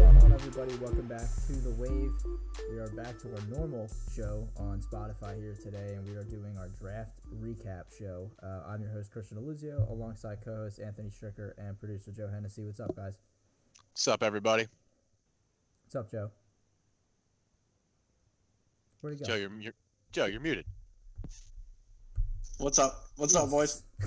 going on, everybody? Welcome back to The Wave. We are back to our normal show on Spotify here today, and we are doing our draft recap show. Uh, I'm your host, Christian DeLuzio, alongside co host Anthony Stricker and producer Joe Hennessy. What's up, guys? What's up, everybody? What's up, Joe? Where'd he go? Joe, you're, you're Joe, you're muted. What's up? What's up, boys?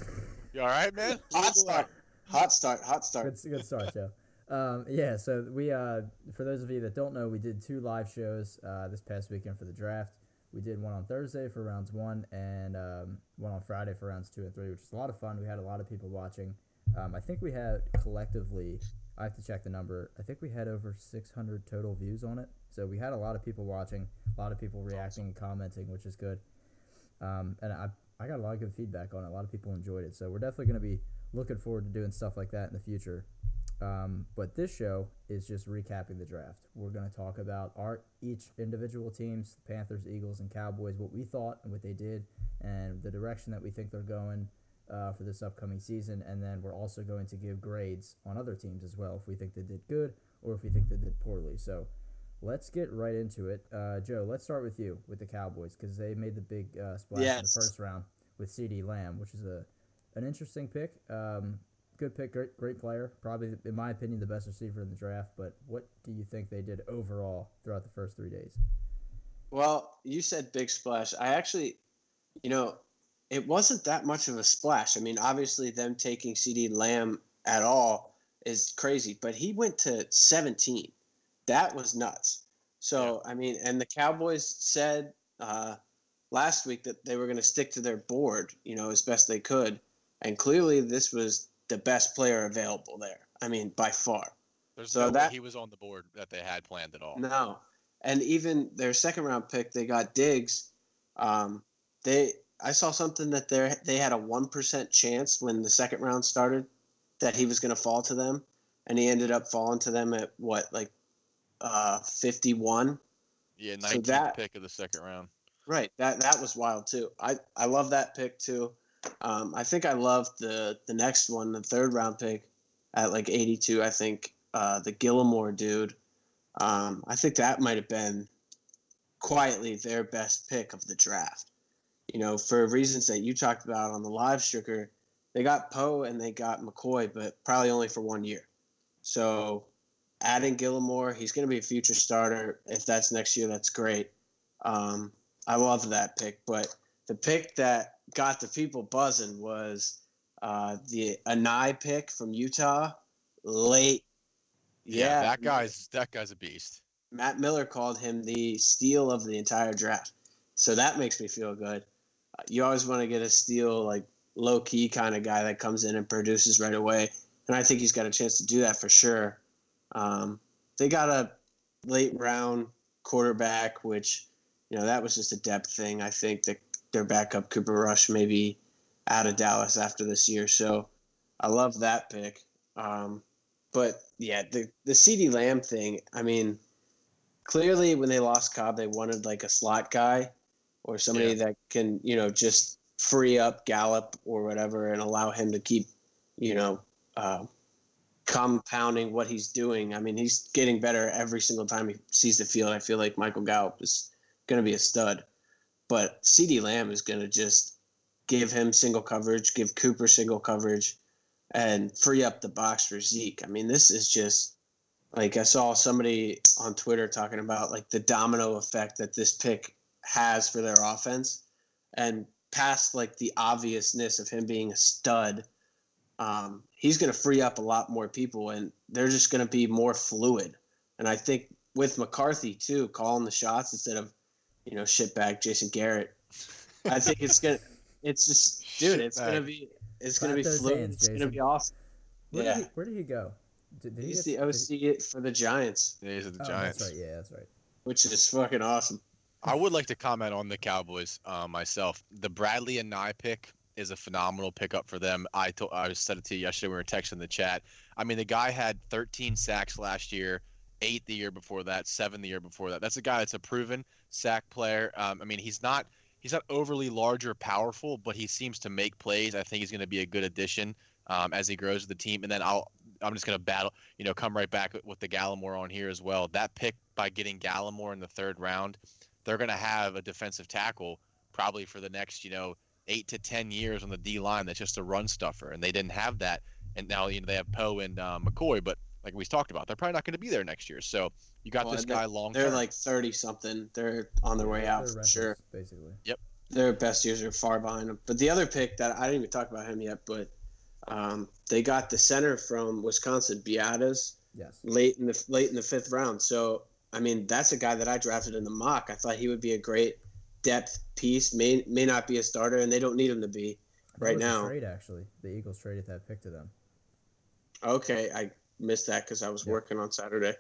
You all right, man? Hot start. Hot start. Hot start. Good, good start, Joe. Um, yeah, so we, uh, for those of you that don't know, we did two live shows uh, this past weekend for the draft. We did one on Thursday for rounds one and um, one on Friday for rounds two and three, which was a lot of fun. We had a lot of people watching. Um, I think we had collectively, I have to check the number, I think we had over 600 total views on it. So we had a lot of people watching, a lot of people reacting and commenting, which is good. Um, and I, I got a lot of good feedback on it. A lot of people enjoyed it. So we're definitely going to be looking forward to doing stuff like that in the future. Um, but this show is just recapping the draft. We're going to talk about our each individual teams, Panthers, Eagles, and Cowboys, what we thought and what they did, and the direction that we think they're going uh, for this upcoming season. And then we're also going to give grades on other teams as well, if we think they did good or if we think they did poorly. So let's get right into it. Uh, Joe, let's start with you with the Cowboys because they made the big uh, splash in the first round with CeeDee Lamb, which is a an interesting pick. Um, good pick, great, great player. Probably, in my opinion, the best receiver in the draft. But what do you think they did overall throughout the first three days? Well, you said big splash. I actually, you know, it wasn't that much of a splash. I mean, obviously, them taking CeeDee Lamb at all is crazy, but he went to 17. That was nuts. So, I mean, and the Cowboys said uh, last week that they were going to stick to their board, you know, as best they could. And clearly, this was the best player available there. I mean, by far. There's So no way that- he was on the board that they had planned at all. No, and even their second round pick, they got Diggs. Um, they I saw something that they they had a one percent chance when the second round started that he was going to fall to them, and he ended up falling to them at what like uh, fifty one. Yeah, So that- pick of the second round. Right, that that was wild too. I I love that pick too. Um, I think I loved the the next one, the third round pick at like 82. I think uh, the Gallimore dude. Um, I think that might have been quietly their best pick of the draft. You know, for reasons that you talked about on the live stricker, they got Poe and they got McCoy, but probably only for one year. So adding Gallimore, he's going to be a future starter. If that's next year, that's great. Um, I love that pick, but the pick that got the people buzzing was uh, the Anae pick from Utah, late. Yeah, that guy's that guy's a beast. Matt Miller called him the steal of the entire draft, so that makes me feel good. You always want to get a steal like low key kind of guy that comes in and produces right away, and I think he's got a chance to do that for sure. Um, they got a late round quarterback, which you know that was just a depth thing. I think that their backup Cooper Rush maybe out of Dallas after this year, so I love that pick. Um, but yeah, the the CeeDee Lamb thing. I mean, clearly when they lost Cobb, they wanted like a slot guy or somebody Yeah. that can you know just free up Gallup or whatever and allow him to keep you know uh, compounding what he's doing. I mean, he's getting better every single time he sees the field. I feel like Michael Gallup is going to be a stud, but CeeDee Lamb is going to just give him single coverage, give Cooper single coverage, and free up the box for Zeke. I mean, this is just like I saw somebody on Twitter talking about like the domino effect that this pick has for their offense, and past like the obviousness of him being a stud um, he's going to free up a lot more people, and they're just going to be more fluid. And I think with McCarthy too, calling the shots instead of you know shitbag Jason Garrett, I think it's gonna. It's just, dude, it's gonna be, it's gonna be Clap those fluid. hands, it's gonna be awesome. Where, Yeah. did, he, where did he go? Did, did he He's get- the did he- OC for the Giants, These are the oh, Giants. That's right. Yeah, that's right. which is fucking awesome. I would like to comment on the Cowboys uh, myself. The Bradlee Anae pick is a phenomenal pickup for them. I told I said it to you yesterday. We were texting the chat. I mean, the guy had 13 sacks last year, eight the year before that, seven the year before that. That's a guy that's a proven sack player. Um, I mean, he's not he's not overly large or powerful, but he seems to make plays. I think he's going to be a good addition um, as he grows with the team. And then I'll I'm just gonna battle, you know, come right back with the Gallimore on here as well. That pick by getting Gallimore in the third round, they're gonna have a defensive tackle probably for the next, you know, eight to ten years on the D line that's just a run stuffer, and they didn't have that, and now you know they have Poe and uh, McCoy, but like we talked about, they're probably not going to be there next year. So you got Well, this guy long They're like thirty something. They're on their way out They're for sure. basically. Yep. Their best years are far behind them. But the other pick that I didn't even talk about him yet, but um, they got the center from Wisconsin, Biadasz, Yes. late in the late in the fifth round. So I mean, that's a guy that I drafted in the mock. I thought he would be a great depth piece. May may not be a starter, and they don't need him to be. Right was a now. trade actually. The Eagles traded that pick to them. Okay, I missed that because I was Yeah. working on Saturday.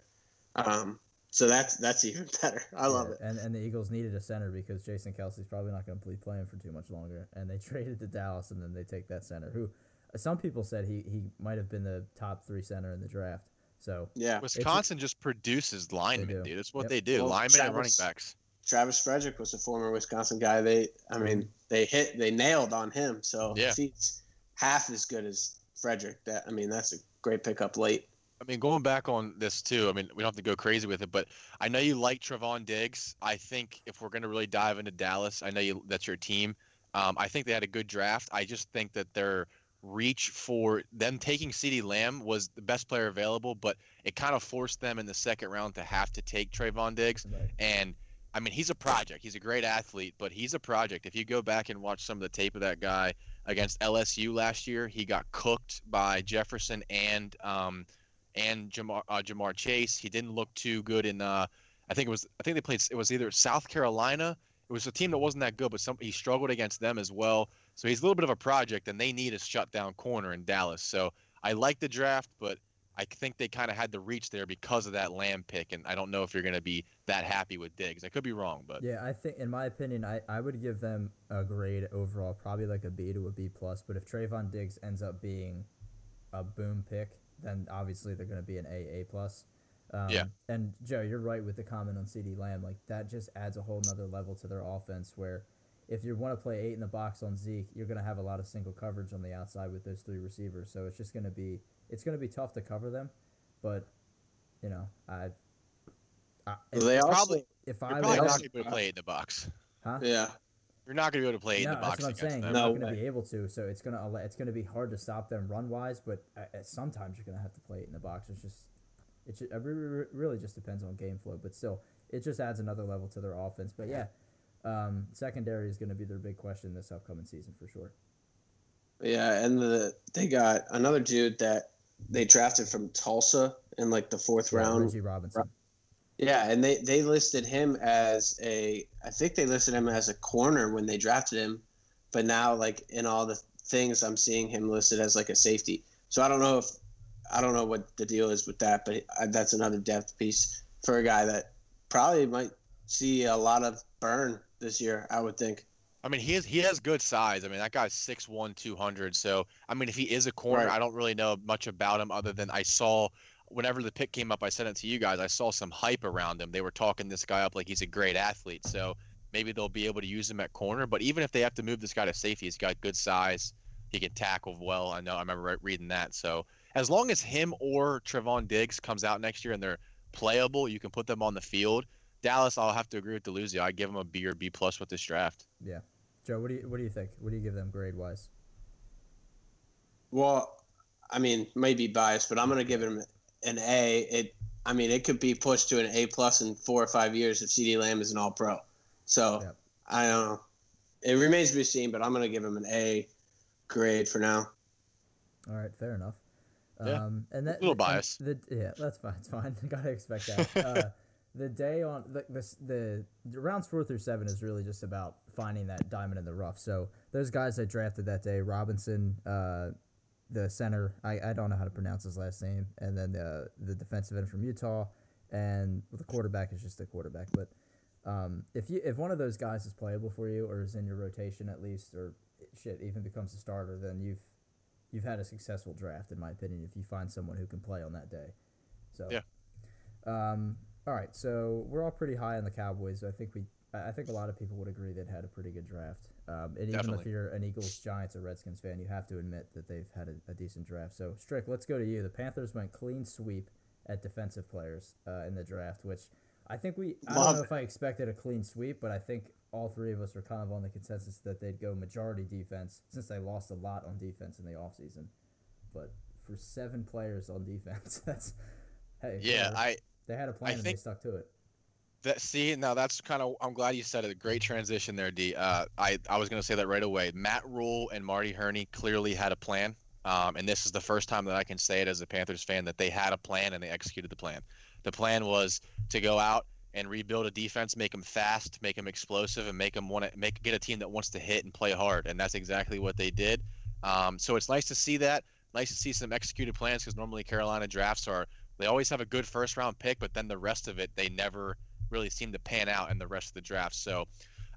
Um, so that's that's even better. I love it. And and the Eagles needed a center because Jason Kelce's probably not going to be playing for too much longer. And they traded to Dallas, and then they take that center who, uh, some people said he he might have been the top three center in the draft. So Yeah, Wisconsin just produces linemen, dude. It's what Yep. they do. Well, linemen and running backs. Travis Frederick was a former Wisconsin guy. They, I mean, they hit, they nailed on him. So Yeah. if he's half as good as Frederick, that I mean, that's a great pickup late. I mean, going back on this too. I mean, we don't have to go crazy with it, but I know you like Trevon Diggs. I think if we're going to really dive into Dallas, I know you that's your team. Um, I think they had a good draft. I just think that their reach for them taking CeeDee Lamb was the best player available, but it kind of forced them in the second round to have to take Trevon Diggs. right. And I mean, he's a project. He's a great athlete, but he's a project. If you go back and watch some of the tape of that guy against LSU last year, he got cooked by Jefferson and um, and Jamar uh, Ja'Marr Chase. He didn't look too good in. Uh, I think it was. I think they played. It was either South Carolina. It was a team that wasn't that good, but some he struggled against them as well. So he's a little bit of a project, and they need a shutdown corner in Dallas. So I like the draft, but I think they kind of had the reach there because of that Lamb pick, and I don't know if you're going to be that happy with Diggs. I could be wrong, but Yeah, I think in my opinion, I, I would give them a grade overall, probably like a B to a B plus. But if Trevon Diggs ends up being a boom pick, then obviously they're going to be an A A plus. Um, Yeah. And Joe, you're right with the comment on CeeDee Lamb. Like that just adds a whole nother level to their offense. Where if you want to play eight in the box on Zeke, you're going to have a lot of single coverage on the outside with those three receivers. So it's just going to be it's going to be tough to cover them. But you know, I. I they also, probably- if you're I probably not going to be able to play in the box. huh? yeah, You're not going to be able to play in no, the box that's what I'm against saying. them. You're No not going to be able to. So it's gonna it's gonna be hard to stop them run wise. But uh, uh, sometimes you're gonna have to play it in the box. It's just it ju- it re- re- really just depends on game flow. But still, it just adds another level to their offense. But yeah, um, secondary is gonna be their big question this upcoming season for sure. yeah, and the they got another dude that they drafted from Tulsa in like the fourth Yeah, round. Reggie Robinson. Yeah, and they they listed him as a I think they listed him as a corner when they drafted him, but now like in all the things I'm seeing him listed as like a safety. So I don't know if I don't know what the deal is with that, but that's another depth piece for a guy that probably might see a lot of burn this year. I would think. I mean, he has he has good size. I mean, that guy's 6'1", 200. So, I mean, if he is a corner, Right. I don't really know much about him other than I saw whenever the pick came up, I sent it to you guys. I saw some hype around him. They were talking this guy up like he's a great athlete. So maybe they'll be able to use him at corner. But even if they have to move this guy to safety, he's got good size. He can tackle well. I know. I remember reading that. So as long as him or Trevon Diggs comes out next year and they're playable, you can put them on the field. Dallas, I'll have to agree with Deluzio. I give him a B or B plus with this draft. Yeah, Joe, what do you what do you think? What do you give them grade wise? Well, I mean, maybe biased, but I'm gonna give him an A. It, I mean, it could be pushed to an A plus in four or five years if CeeDee Lamb is an All Pro. So Yep. I don't know. It remains to be seen, but I'm gonna give him an A grade for now. All right, fair enough. Yeah, Um, and that little and bias. The, yeah, that's fine. It's fine. Gotta expect that. Uh, the day on the, the the the rounds four through seven is really just about finding that diamond in the rough. So those guys I drafted that day, Robinson, uh, the center, I, I don't know how to pronounce his last name, and then the the defensive end from Utah, and the quarterback is just a quarterback. But um, if you if one of those guys is playable for you or is in your rotation at least, or shit even becomes a starter, then you've you've had a successful draft in my opinion. If you find someone who can play on that day, so Yeah. Um, all right, so we're all pretty high on the Cowboys. I think we I think a lot of people would agree they've had a pretty good draft. Um, and even if you're an Eagles, Giants, or Redskins fan, you have to admit that they've had a, a decent draft. So, Strick, let's go to you. The Panthers went clean sweep at defensive players uh, in the draft, which I think we. I don't know it. if I expected a clean sweep, but I think all three of us were kind of on the consensus that they'd go majority defense since they lost a lot on defense in the offseason. But for seven players on defense, that's hey. Yeah, whatever. I they had a plan and they stuck to it. that see now that's kind of I'm glad you said it. A great transition there, D. Uh, I I was gonna say that right away. Matt Rhule and Marty Hurney clearly had a plan. Um, and this is the first time that I can say it as a Panthers fan that they had a plan and they executed the plan. The plan was to go out and rebuild a defense, make them fast, make them explosive, and make them want to make get a team that wants to hit and play hard. And that's exactly what they did. Um, so it's nice to see that. Nice to see some executed plans because normally Carolina drafts are they always have a good first round pick, but then the rest of it they never really seem to pan out in the rest of the draft. So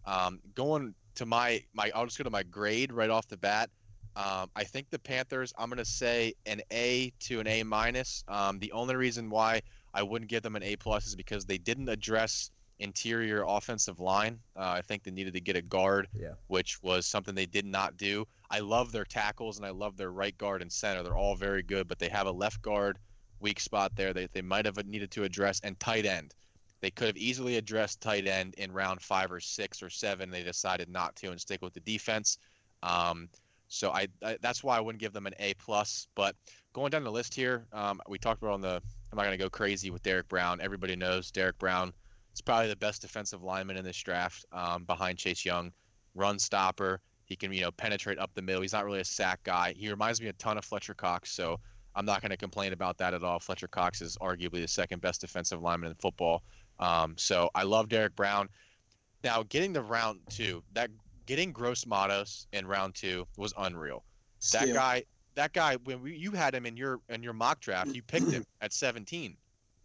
um, going to my my I'll just go to my grade right off the bat. Um, I think the Panthers. I'm gonna say an A to an A minus. Um, the only reason why I wouldn't give them an A plus is because they didn't address interior offensive line. Uh, I think they needed to get a guard, Yeah. which was something they did not do. I love their tackles and I love their right guard and center. They're all very good, but they have a left guard weak spot there that they might have needed to address and tight end. They could have easily addressed tight end in round five or six or seven. They decided not to and stick with the defense. Um, so I, I that's why I wouldn't give them an A plus. But going down the list here, um, we talked about on the. I'm not gonna go crazy with Derrick Brown. Everybody knows Derrick Brown is probably the best defensive lineman in this draft, um, behind Chase Young. Run stopper. He can you know penetrate up the middle. He's not really a sack guy. He reminds me a ton of Fletcher Cox. So I'm not going to complain about that at all. Fletcher Cox is arguably the second best defensive lineman in football. Um, so I love Derrick Brown. Now getting the round two, that getting Gross Matos in round two was unreal. That guy, that guy, when we, you had him in your in your mock draft, you picked him at 17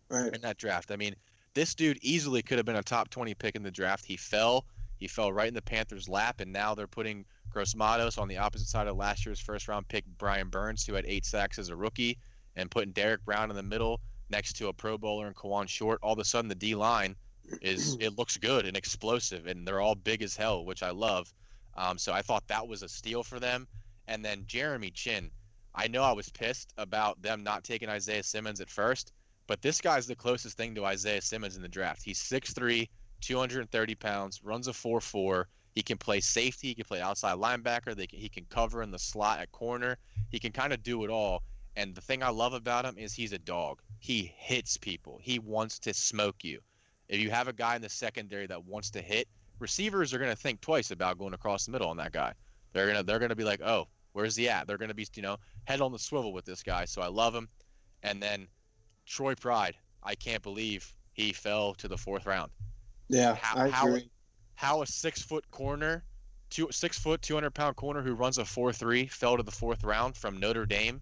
right? in that draft. I mean, this dude easily could have been a top 20 pick in the draft. He fell. He fell right in the Panthers' lap, and now they're putting Gross Matos on the opposite side of last year's first round pick, Brian Burns, who had eight sacks as a rookie, and putting Derrick Brown in the middle next to a Pro Bowler and Kawann Short. All of a sudden, the D line is it looks good and explosive, and they're all big as hell, which I love. Um, so I thought that was a steal for them. And then Jeremy Chinn, I know I was pissed about them not taking Isaiah Simmons at first, but this guy's the closest thing to Isaiah Simmons in the draft. He's 6'3, 230 pounds, runs a 4'4. He can play safety. He can play outside linebacker. They can, he can cover in the slot at corner. He can kind of do it all. And the thing I love about him is he's a dog. He hits people. He wants to smoke you. If you have a guy in the secondary that wants to hit, receivers are going to think twice about going across the middle on that guy. They're gonna they're gonna be like, oh, where's he at? They're gonna be you know head on the swivel with this guy. So I love him. And then Troy Pride, I can't believe he fell to the fourth round. Yeah, How- I agree. How a six foot corner, two six foot two hundred pound corner who runs a four three fell to the fourth round from Notre Dame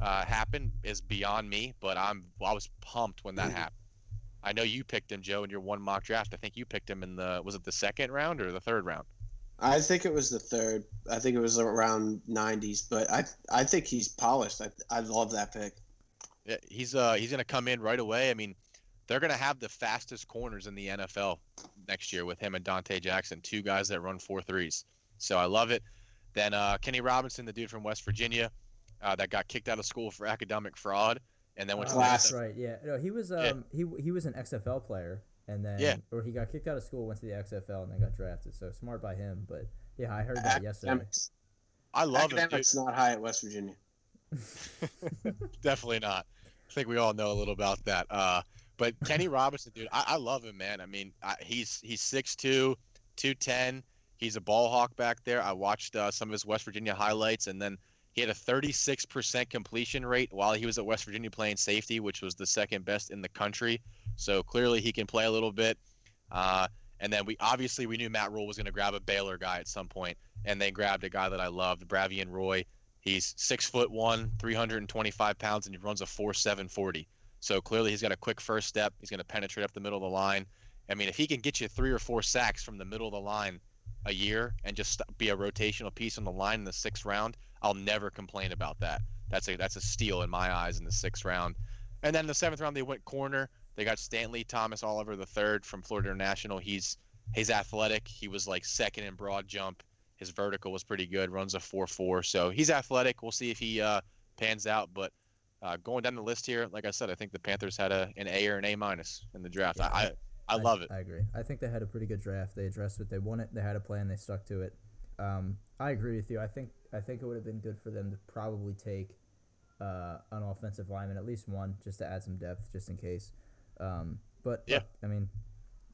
uh, happened is beyond me. But I'm I was pumped when that happened. I know you picked him, Joe, in your one mock draft. I think you picked him in the was it the second round or the third round? I think it was the third. I think it was around 90s, but I I think he's polished. I I love that pick. Yeah, he's uh he's gonna come in right away. I mean, they're gonna have the fastest corners in the NFL next year with him and Donte Jackson, two guys that run four threes. So I love it. Then uh, Kenny Robinson, the dude from West Virginia, uh, that got kicked out of school for academic fraud, and then went Oh, to the that's Class. right. Yeah. No, he was um Yeah. he he was an XFL player and then Yeah. or he got kicked out of school, went to the XFL and then got drafted. So smart by him. But yeah, I heard that yesterday. Academics, I love him. Dude. academics not high at West Virginia. Definitely not. I think we all know a little about that. Uh, but Kenny Robinson, dude, I, I love him, man. I mean, I, he's he's 6'2", 210. He's a ball hawk back there. I watched uh, some of his West Virginia highlights, and then he had a 36% completion rate while he was at West Virginia playing safety, which was the second best in the country. So clearly he can play a little bit. Uh, and then we obviously we knew Matt Rhule was going to grab a Baylor guy at some point, and they grabbed a guy that I loved, Bravvion Roy. He's six foot one, 325 pounds, and he runs a four seven forty. So clearly he's got a quick first step. He's going to penetrate up the middle of the line. I mean, if he can get you three or four sacks from the middle of the line a year and just be a rotational piece on the line in the sixth round, I'll never complain about that. That's a that's a steal in my eyes in the sixth round. And then the seventh round they went corner. They got Stanley Thomas Oliver the third from Florida International. He's He's athletic. He was like second in broad jump. His vertical was pretty good. Runs a four four. So he's athletic. We'll see if he uh, pans out. But uh, going down the list here, like I said, I think the Panthers had a an A or an A minus in the draft. Yeah, I, I I love it. I agree. I think they had a pretty good draft. They addressed what they wanted. They had a plan. They stuck to it. Um, I agree with you. I think I think it would have been good for them to probably take uh, an offensive lineman, at least one, just to add some depth, just in case. Um, but Yeah. look, I mean,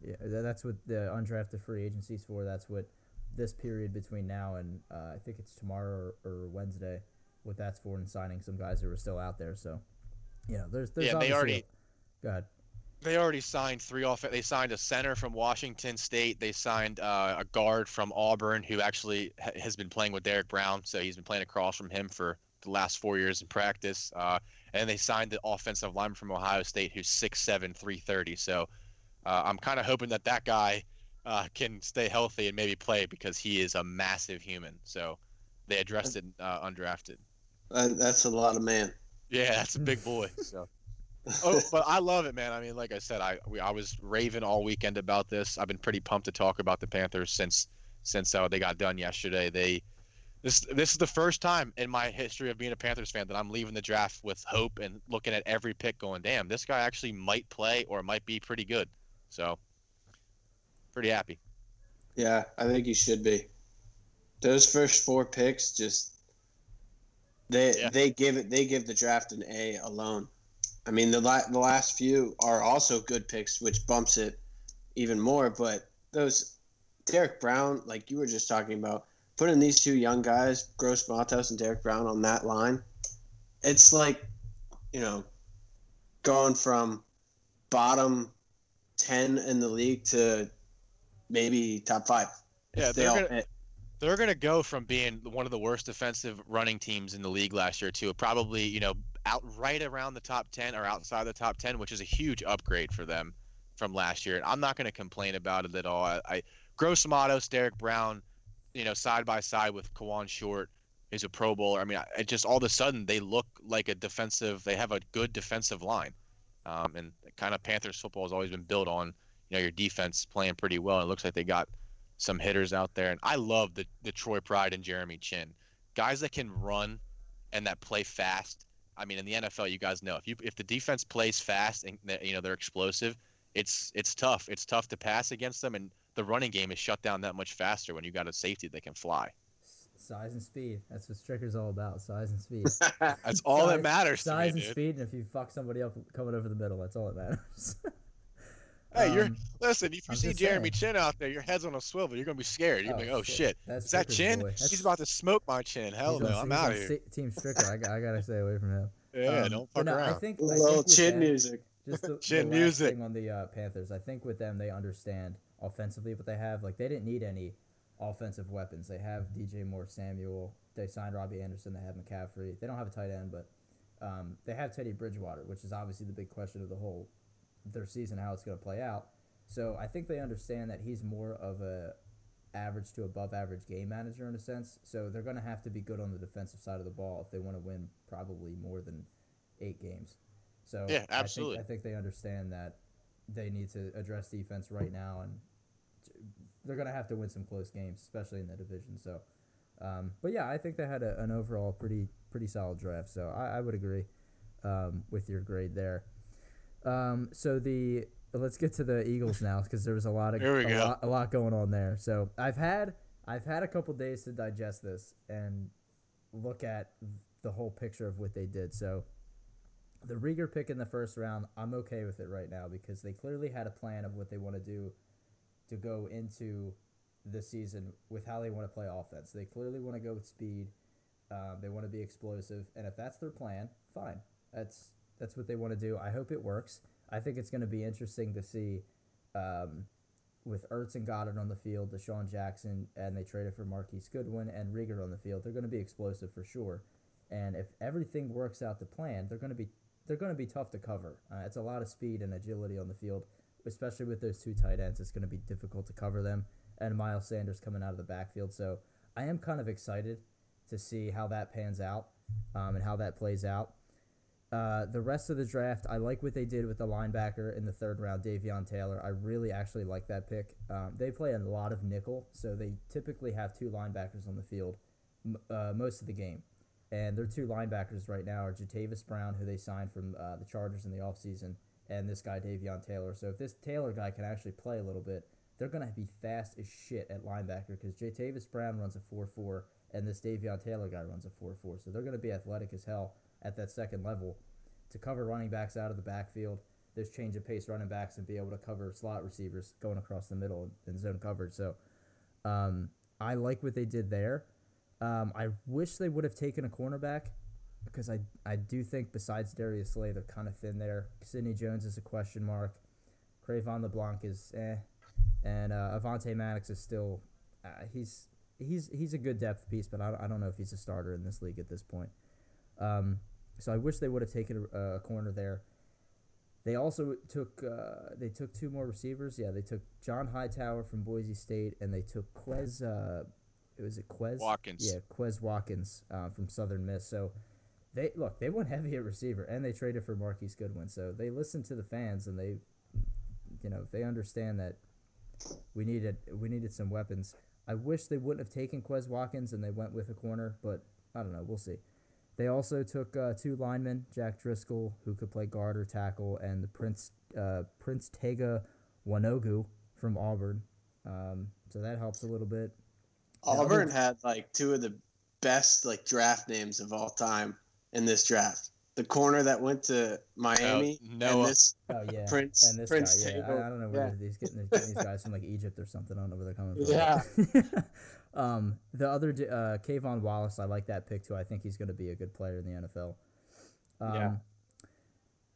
yeah, that's what the undrafted free agency's for. That's what this period between now and uh, I think it's tomorrow or, or Wednesday. What that's for, and signing some guys who are still out there. So, you know, there's there's Yeah, they already- a- go ahead. They already signed three off. They signed a center from Washington State. They signed uh, a guard from Auburn who actually ha- has been playing with Derrick Brown. So he's been playing across from him for the last four years in practice. Uh, and they signed the offensive lineman from Ohio State who's 6'7", 330. So uh, I'm kind of hoping that that guy uh, can stay healthy and maybe play because he is a massive human. So they addressed it uh, undrafted. Uh, that's a lot of man. Yeah, that's a big boy. So. oh, but I love it, man. I mean, like I said, I we, I was raving all weekend about this. I've been pretty pumped to talk about the Panthers since since uh, they got done yesterday. They this this is the first time in my history of being a Panthers fan that I'm leaving the draft with hope and looking at every pick, going, "Damn, this guy actually might play or might be pretty good." So, pretty happy. Yeah, I think you should be. Those first four picks just they Yeah. they give it they give the draft an A alone. I mean the la- the last few are also good picks, which bumps it even more. But those Derrick Brown, like you were just talking about, putting these two young guys, Gross Matos and Derrick Brown, on that line, it's like you know going from bottom ten in the league to maybe top five. Yeah, they all gonna-. They're going to go from being one of the worst defensive running teams in the league last year to probably you know out right around the top 10 or outside the top 10 which is a huge upgrade for them from last year. And i'm not going to complain about it at all. I, I gross derrick brown you know side by side with Kawann short who's a pro bowler. I mean I, it just all of a sudden they look like a defensive they have a good defensive line. Um, and kind of panthers football has always been built on you know your defense playing pretty well. And it looks like they got some hitters out there. And I love the, the Troy Pride and Jeremy Chinn. Guys that can run and that play fast. I mean, in the NFL, you guys know if you if the defense plays fast and you know they're explosive, it's it's tough. It's tough to pass against them, and the running game is shut down that much faster when you got a safety that can fly. Size and speed. That's what Stricker's all about. Size and speed. That's all that Size- matters to me, Size and dude. speed, and if you fuck somebody up coming over the middle, that's all that matters. Hey, you're Um, listen. If you I'm see just Jeremy Chinn out there, your head's on a swivel. You're gonna be scared. You're gonna be like, oh shit, That's is that Chinn? He's about to smoke my chin. Hell no, I'm out of here. Team Stricker. I, got- I gotta stay away from him. Yeah, Um, don't fuck no, around. I think, A I little think chin them- music. Just the, Chin the music. thing on the uh, Panthers. I think with them, they understand offensively what they have. Like they didn't need any offensive weapons. They have DJ Moore, Samuel. They signed Robbie Anderson. They have McCaffrey. They don't have a tight end, but um, they have Teddy Bridgewater, which is obviously the big question of the whole their season, how it's going to play out. So I think they understand that he's more of a average to above average game manager in a sense. So they're going to have to be good on the defensive side of the ball if they want to win probably more than eight games. So Yeah, I absolutely. think, I think they understand that they need to address defense right now, and they're going to have to win some close games, especially in the division. So, um, but yeah, I think they had a, an overall pretty pretty solid draft. So I, I would agree um, with your grade there. Um, so the let's get to the Eagles now because there was a lot of a, lot, a lot going on there. So I've had I've had a couple days to digest this and look at the whole picture of what they did. So the Reagor pick in the first round, I'm okay with it right now because they clearly had a plan of what they want to do to go into the season with how they want to play offense. They clearly want to go with speed. Um, they want to be explosive, and if that's their plan, fine. That's that's what they want to do. I hope it works. I think it's going to be interesting to see um, with Ertz and Goedert on the field, DeSean Jackson, and they traded for Marquise Goodwin and Reagor on the field. They're going to be explosive for sure. And if everything works out to plan, they're going to be they're going to be tough to cover. Uh, it's a lot of speed and agility on the field, especially with those two tight ends. It's going to be difficult to cover them. And Miles Sanders coming out of the backfield, so I am kind of excited to see how that pans out um, and how that plays out. Uh, the rest of the draft, I like what they did with the linebacker in the third round, Davion Taylor. I really actually like that pick. Um, they play a lot of nickel, so they typically have two linebackers on the field uh, most of the game. And their two linebackers right now are Jatavis Brown, who they signed from uh, the Chargers in the offseason, and this guy, Davion Taylor. So if this Taylor guy can actually play a little bit, they're going to be fast as shit at linebacker because Jatavis Brown runs a 4 4, and this Davion Taylor guy runs a 4 4. So they're going to be athletic as hell at that second level to cover running backs out of the backfield. There's change of pace running backs and be able to cover slot receivers going across the middle in zone coverage. So um, I like what they did there. Um, I wish they would have taken a cornerback because I, I do think besides Darius Slay, they're kind of thin there. Sidney Jones is a question mark. Cre'Von LeBlanc is eh. And uh, Avonte Maddox is still, uh, he's he's he's a good depth piece, but I, I don't know if he's a starter in this league at this point. Um, so I wish they would have taken a, a corner there. They also took uh, they took two more receivers. Yeah, they took John Hightower from Boise State, and they took Quez. Uh, it was it Quez Watkins. Yeah, Quez Watkins uh, from Southern Miss. So they look they went heavy at receiver, and they traded for Marquise Goodwin. So they listened to the fans, and they, you know, they understand that we needed we needed some weapons. I wish they wouldn't have taken Quez Watkins and they went with a corner, but I don't know. We'll see. They also took uh, two linemen, Jack Driscoll, who could play guard or tackle, and the Prince uh, Prince Tega Wanogho from Auburn. Um, so that helps a little bit. Auburn had like two of the best like draft names of all time in this draft. The corner that went to Miami, Oh, Noah. and this Oh yeah, Prince and this Prince guy. Yeah, Tega. I, I don't know where Yeah. these getting, getting these guys from like Egypt or something. I don't know where they're coming from. Yeah. um, the other d- uh, K'Von Wallace, I like that pick too. I think he's going to be a good player in the NFL. Um, Yeah.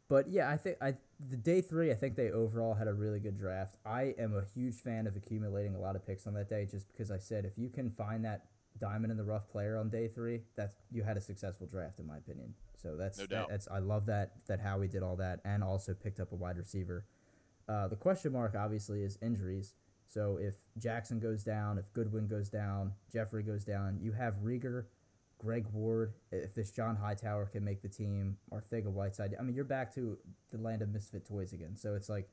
But yeah, I think I the day three. I think they overall had a really good draft. I am a huge fan of accumulating a lot of picks on that day, just because I said if you can find that diamond in the rough player on day three, that's you had a successful draft in my opinion. So that's No that- that's I love that that Howie did all that and also picked up a wide receiver. Uh, the question mark obviously is injuries. So if Jackson goes down, if Goodwin goes down, Jeffery goes down, you have Reagor, Greg Ward. If this John Hightower can make the team, or Arcega Whiteside. I mean, you're back to the land of misfit toys again. So it's like,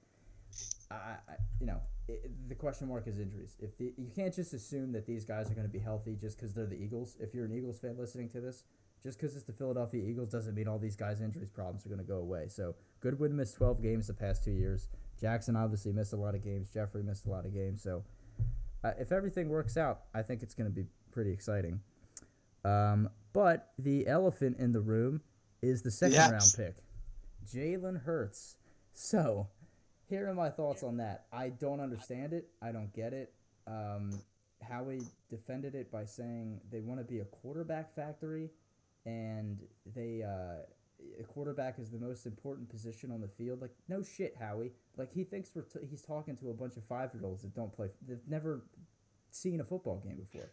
I, I you know, it, the question mark is injuries. If the, you can't just assume that these guys are going to be healthy just because they're the Eagles. If you're an Eagles fan listening to this, just because it's the Philadelphia Eagles doesn't mean all these guys' injuries problems are going to go away. So Goodwin missed 12 games the past two years. Jackson obviously missed a lot of games. Jeffery missed a lot of games. So uh, if everything works out, I think it's going to be pretty exciting. Um, but the elephant in the room is the second Yes. round pick, Jalen Hurts. So here are my thoughts on that. I don't understand it. I don't get it. Um, Howie defended it by saying they want to be a quarterback factory, and they uh, a quarterback is the most important position on the field. Like no shit, Howie. Like he thinks we're t- he's talking to a bunch of five year olds that don't play. They've never seen a football game before.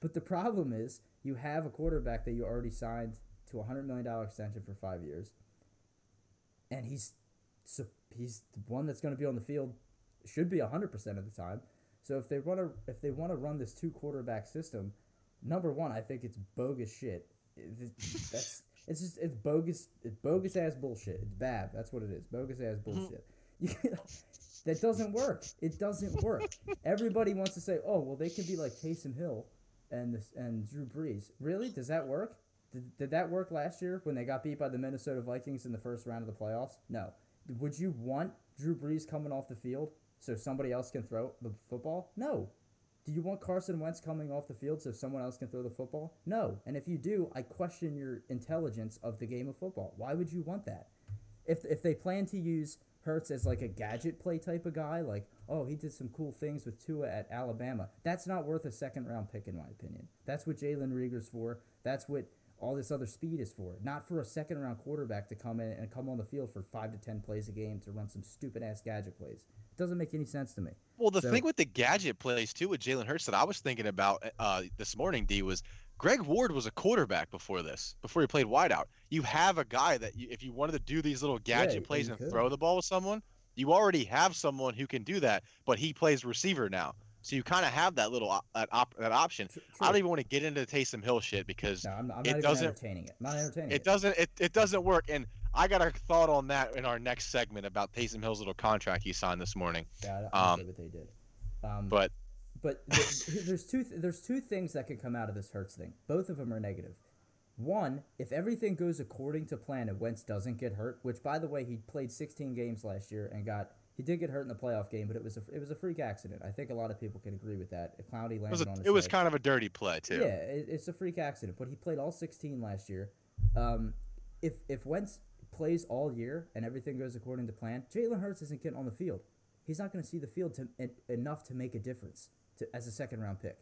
But the problem is you have a quarterback that you already signed to a hundred million dollar extension for five years, and he's so he's the one that's going to be on the field should be hundred percent of the time. So if they want to if they want to run this two quarterback system, number one, I think it's bogus shit. It- it- That's it's just it's bogus it's bogus ass bullshit. It's bad. That's what it is. Bogus ass mm-hmm. bullshit. You that doesn't work. It doesn't work. Everybody wants to say, "Oh, well, they could be like Taysom Hill and this and Drew Brees." Really? Does that work? Did, did that work last year when they got beat by the Minnesota Vikings in the first round of the playoffs? No. Would you want Drew Brees coming off the field so somebody else can throw the football? No. Do you want Carson Wentz coming off the field so someone else can throw the football? No. And if you do, I question your intelligence of the game of football. Why would you want that? If if they plan to use Hurts as like a gadget play type of guy, like oh he did some cool things with Tua at Alabama, that's not worth a second round pick in my opinion. That's what Jalen Reagor's for. That's what all this other speed is for. Not for a second round quarterback to come in and come on the field for five to ten plays a game to run some stupid ass gadget plays. It doesn't make any sense to me. Well, the So- thing with the gadget plays too with Jalen Hurts that I was thinking about uh, this morning, D, was Greg Ward was a quarterback before this, before he played wideout. You have a guy that you, if you wanted to do these little gadget you plays and could. throw the ball with someone, you already have someone who can do that, but he plays receiver now. So you kind of have that little op- that, op- that option. Tr- I don't even want to get into the Taysom Hill shit because No, I'm, I'm it doesn't- entertaining it. I'm not entertaining it it. doesn't it, it doesn't work. And I got a thought on that in our next segment about Taysom Hill's little contract he signed this morning. Yeah, I- um, what they did. Um, But But th- there's two th- there's two things that could come out of this Hurts thing. Both of them are negative. One, if everything goes according to plan and Wentz doesn't get hurt, which by the way he played 16 games last year and got he did get hurt in the playoff game, but it was a it was a freak accident. I think a lot of people can agree with that. If Clowney it was a, on his it was kind of a dirty play too. yeah, it, it's a freak accident, but he played all 16 last year. Um, if if Wentz plays all year and everything goes according to plan, Jalen Hurts isn't getting on the field. He's not going to see the field to en- enough to make a difference to, as a second round pick.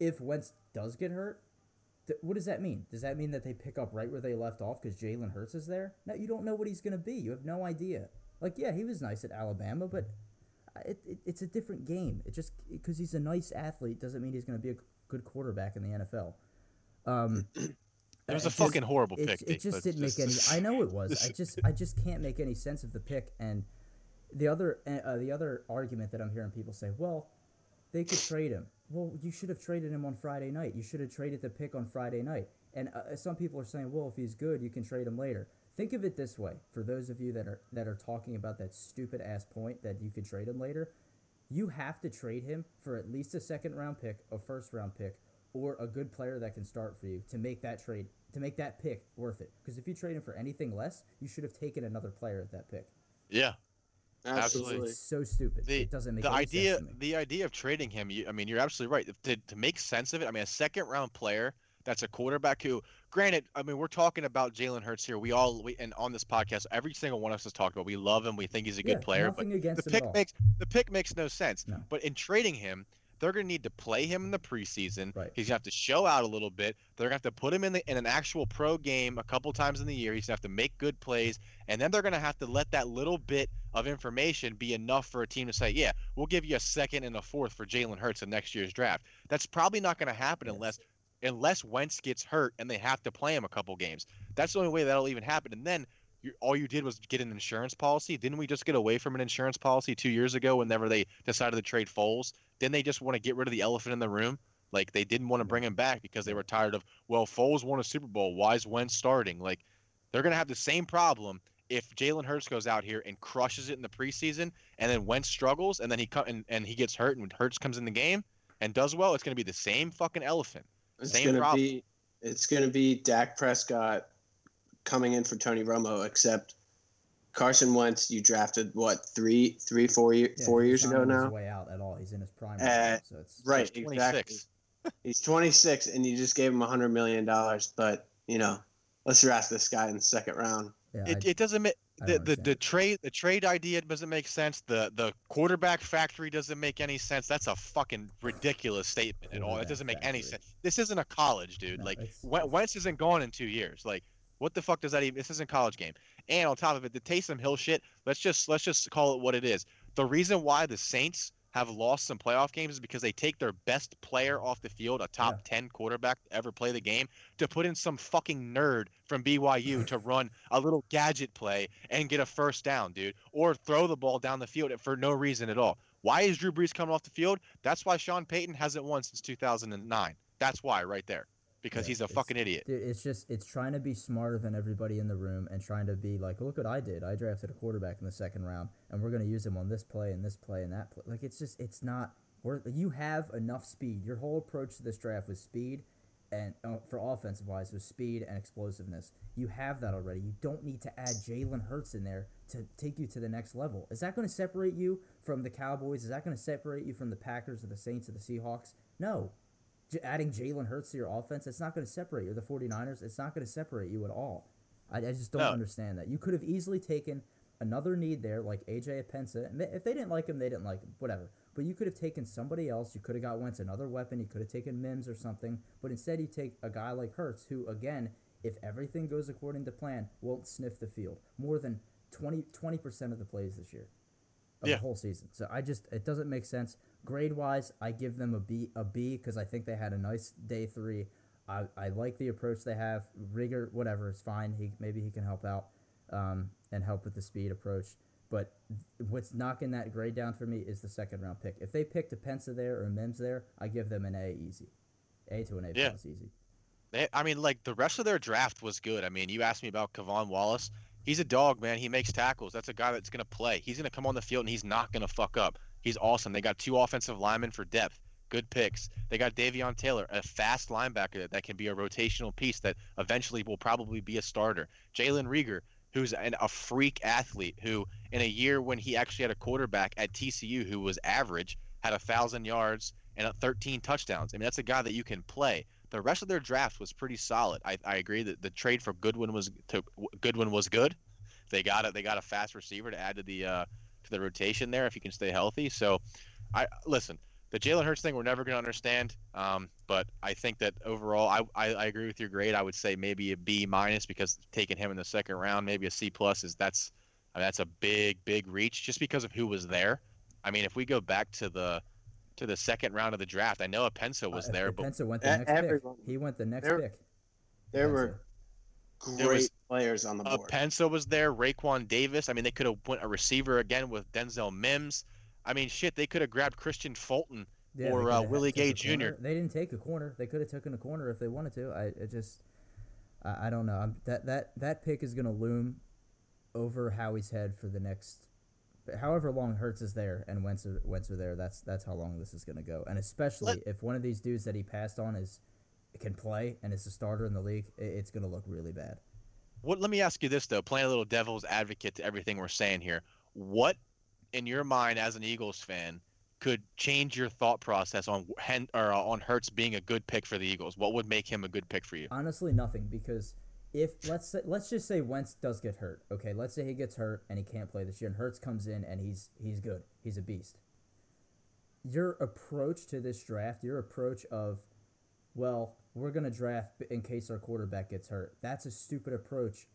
If Wentz does get hurt, th- what does that mean? Does that mean that they pick up right where they left off because Jalen Hurts is there? No, you don't know what he's going to be. You have no idea. Like, yeah, he was nice at Alabama, but uh, it, it, it's a different game. It just because he's a nice athlete doesn't mean he's going to be a good quarterback in the NFL. Um, It was it a just- fucking horrible it, pick. it Dave, just didn't make any. I know it was. I just I just can't make any sense of the pick. And the other uh, the other argument that I'm hearing people say, well, they could trade him. Well, you should have traded him on Friday night. You should have traded the pick on Friday night. And uh, some people are saying, well, if he's good, you can trade him later. Think of it this way: for those of you that are that are talking about that stupid ass point that you could trade him later, you have to trade him for at least a second round pick, a first round pick, or a good player that can start for you to make that trade, to make that pick worth it. Because if you trade him for anything less, you should have taken another player at that pick. yeah. Absolutely. Absolutely. It's so stupid. The- it doesn't make the any idea sense to me. the idea of trading him you, i mean you're absolutely right to, to make sense of it i mean a second round player that's a quarterback who granted i mean we're talking about jalen hurts here we all we, and on this podcast every single one of us has talked about we love him we think he's a good Yeah, player but the pick makes the pick makes no sense No. but in trading him they're going to need to play him in the preseason. Right. He's going to have to show out a little bit. They're going to have to put him in the in an actual pro game a couple times in the year. He's going to have to make good plays, and then they're going to have to let that little bit of information be enough for a team to say, "Yeah, we'll give you a second and a fourth for Jalen Hurts in next year's draft." That's probably not going to happen Yes. unless unless Wentz gets hurt and they have to play him a couple games. That's the only way that'll even happen. And then you, all you did was get an insurance policy. Didn't we just get away from an insurance policy two years ago whenever they decided to trade Foles? Didn't they just want to get rid of the elephant in the room? Like they didn't want to bring him back because they were tired of, well, Foles won a Super Bowl. Why is Wentz starting? Like they're going to have the same problem if Jalen Hurts goes out here and crushes it in the preseason and then Wentz struggles and then he come and, and he gets hurt and Hurts comes in the game and does well, it's going to be the same fucking elephant. It's Same gonna problem. be it's gonna be Dak Prescott coming in for Tony Romo, except Carson Wentz you drafted what three three four year, Yeah, four years ago now. way out at all. He's in his prime. Uh, right so it's Right, He's exactly. 26. He's 26, and you just gave him 100 million dollars. But you know, let's draft this guy in the second round. Yeah, It, I- it doesn't make I the, the, the trade the trade idea doesn't make sense. The the quarterback factory doesn't make any sense. That's a fucking ridiculous statement at all. It doesn't make any sense. This isn't a college, dude. No, like Wentz isn't gone in two years. Like what the fuck does that even? This isn't a college game. And on top of it, the Taysom Hill shit. Let's just let's just call it what it is. The reason why the Saints have lost some playoff games is because they take their best player off the field, a top 10 quarterback to ever play the game, to put in some fucking nerd from BYU to run a little gadget play and get a first down, dude, or throw the ball down the field for no reason at all. Why is Drew Brees coming off the field? That's why Sean Payton hasn't won since 2009. That's why, right there, because Yeah, he's a fucking idiot. Dude, it's just it's trying to be smarter than everybody in the room and trying to be like, look what I did. I drafted a quarterback in the second round, and we're gonna use him on this play and this play and that play. Like it's just it's not. We're, you have enough speed. Your whole approach to this draft was speed, and uh, for offensive wise was speed and explosiveness. You have that already. You don't need to add Jalen Hurts in there to take you to the next level. Is that going to separate you from the Cowboys? Is that going to separate you from the Packers or the Saints or the Seahawks? No. J- adding Jalen Hurts to your offense, it's not going to separate you. The 49ers, it's not going to separate you at all. I, I just don't No. understand that. You could have easily taken another need there, like AJ Apensa. If they didn't like him, they didn't like him. Whatever. But you could have taken somebody else. You could have got Wentz another weapon. You could have taken Mims or something. But instead, you take a guy like Hurts, who, again, if everything goes according to plan, won't sniff the field more than 20 percent of the plays this year of Yeah. the whole season. So I just it doesn't make sense. Grade wise, I give them a B a B because I think they had a nice day three. I, I like the approach they have. Reagor, whatever, is fine. He maybe he can help out um, and help with the speed approach. But what's knocking that grade down for me is the second round pick. If they picked a Pensa there or a Mims there, I give them an A easy, A to an A Yeah. plus easy. They, I mean, like the rest of their draft was good. I mean, you asked me about K'Von Wallace. He's a dog, man. He makes tackles. That's a guy that's gonna play. He's gonna come on the field and he's not gonna fuck up. He's awesome. They got two offensive linemen for depth. Good picks. They got Davion Taylor, a fast linebacker that can be a rotational piece that eventually will probably be a starter. Jalen Reagor, who's an, a freak athlete, who in a year when he actually had a quarterback at TCU who was average, had a thousand yards and 13 touchdowns. I mean, that's a guy that you can play. The rest of their draft was pretty solid. I, I agree that the trade for Goodwin was to Goodwin was good. They got it. They got a fast receiver to add to the uh, to the rotation there if he can stay healthy. So, I listen. The Jalen Hurts thing we're never going to understand, um, but I think that overall, I, I, I agree with your grade. I would say maybe a B minus because taking him in the second round, maybe a C plus is that's I mean, that's a big big reach just because of who was there. I mean, if we go back to the to the second round of the draft, I know a Epenesa was Uh, there, but Pensa went the next pick. He went the next there- pick. There Pensa. were great was players on the Uh, board. Pensa was there, Raekwon Davis. I mean, they could have went a receiver again with Denzel Mims. I mean, shit, they could have grabbed Kristian Fulton. Yeah, or, uh, Willie Gay Jr.. corner. They didn't take a corner. They could have taken a corner if they wanted to. I it just, I, I don't know. I'm, that that that pick is gonna loom over Howie's head for the next, however long Hurts is there and Wentz are, Wentz are there. That's that's how long this is gonna go. And especially Let- if one of these dudes that he passed on is can play and is a starter in the league, it's gonna look really bad. What? Let me ask you this though, playing a little devil's advocate to everything we're saying here. What, in your mind, as an Eagles fan, could change your thought process on Hen- or on Hurts being a good pick for the Eagles? What would make him a good pick for you? Honestly, nothing because if let's say, let's just say Wentz does get hurt. Okay, let's say he gets hurt and he can't play this year, and Hurts comes in and he's he's good. He's a beast. Your approach to this draft, your approach of, well, we're gonna draft in case our quarterback gets hurt. That's a stupid approach.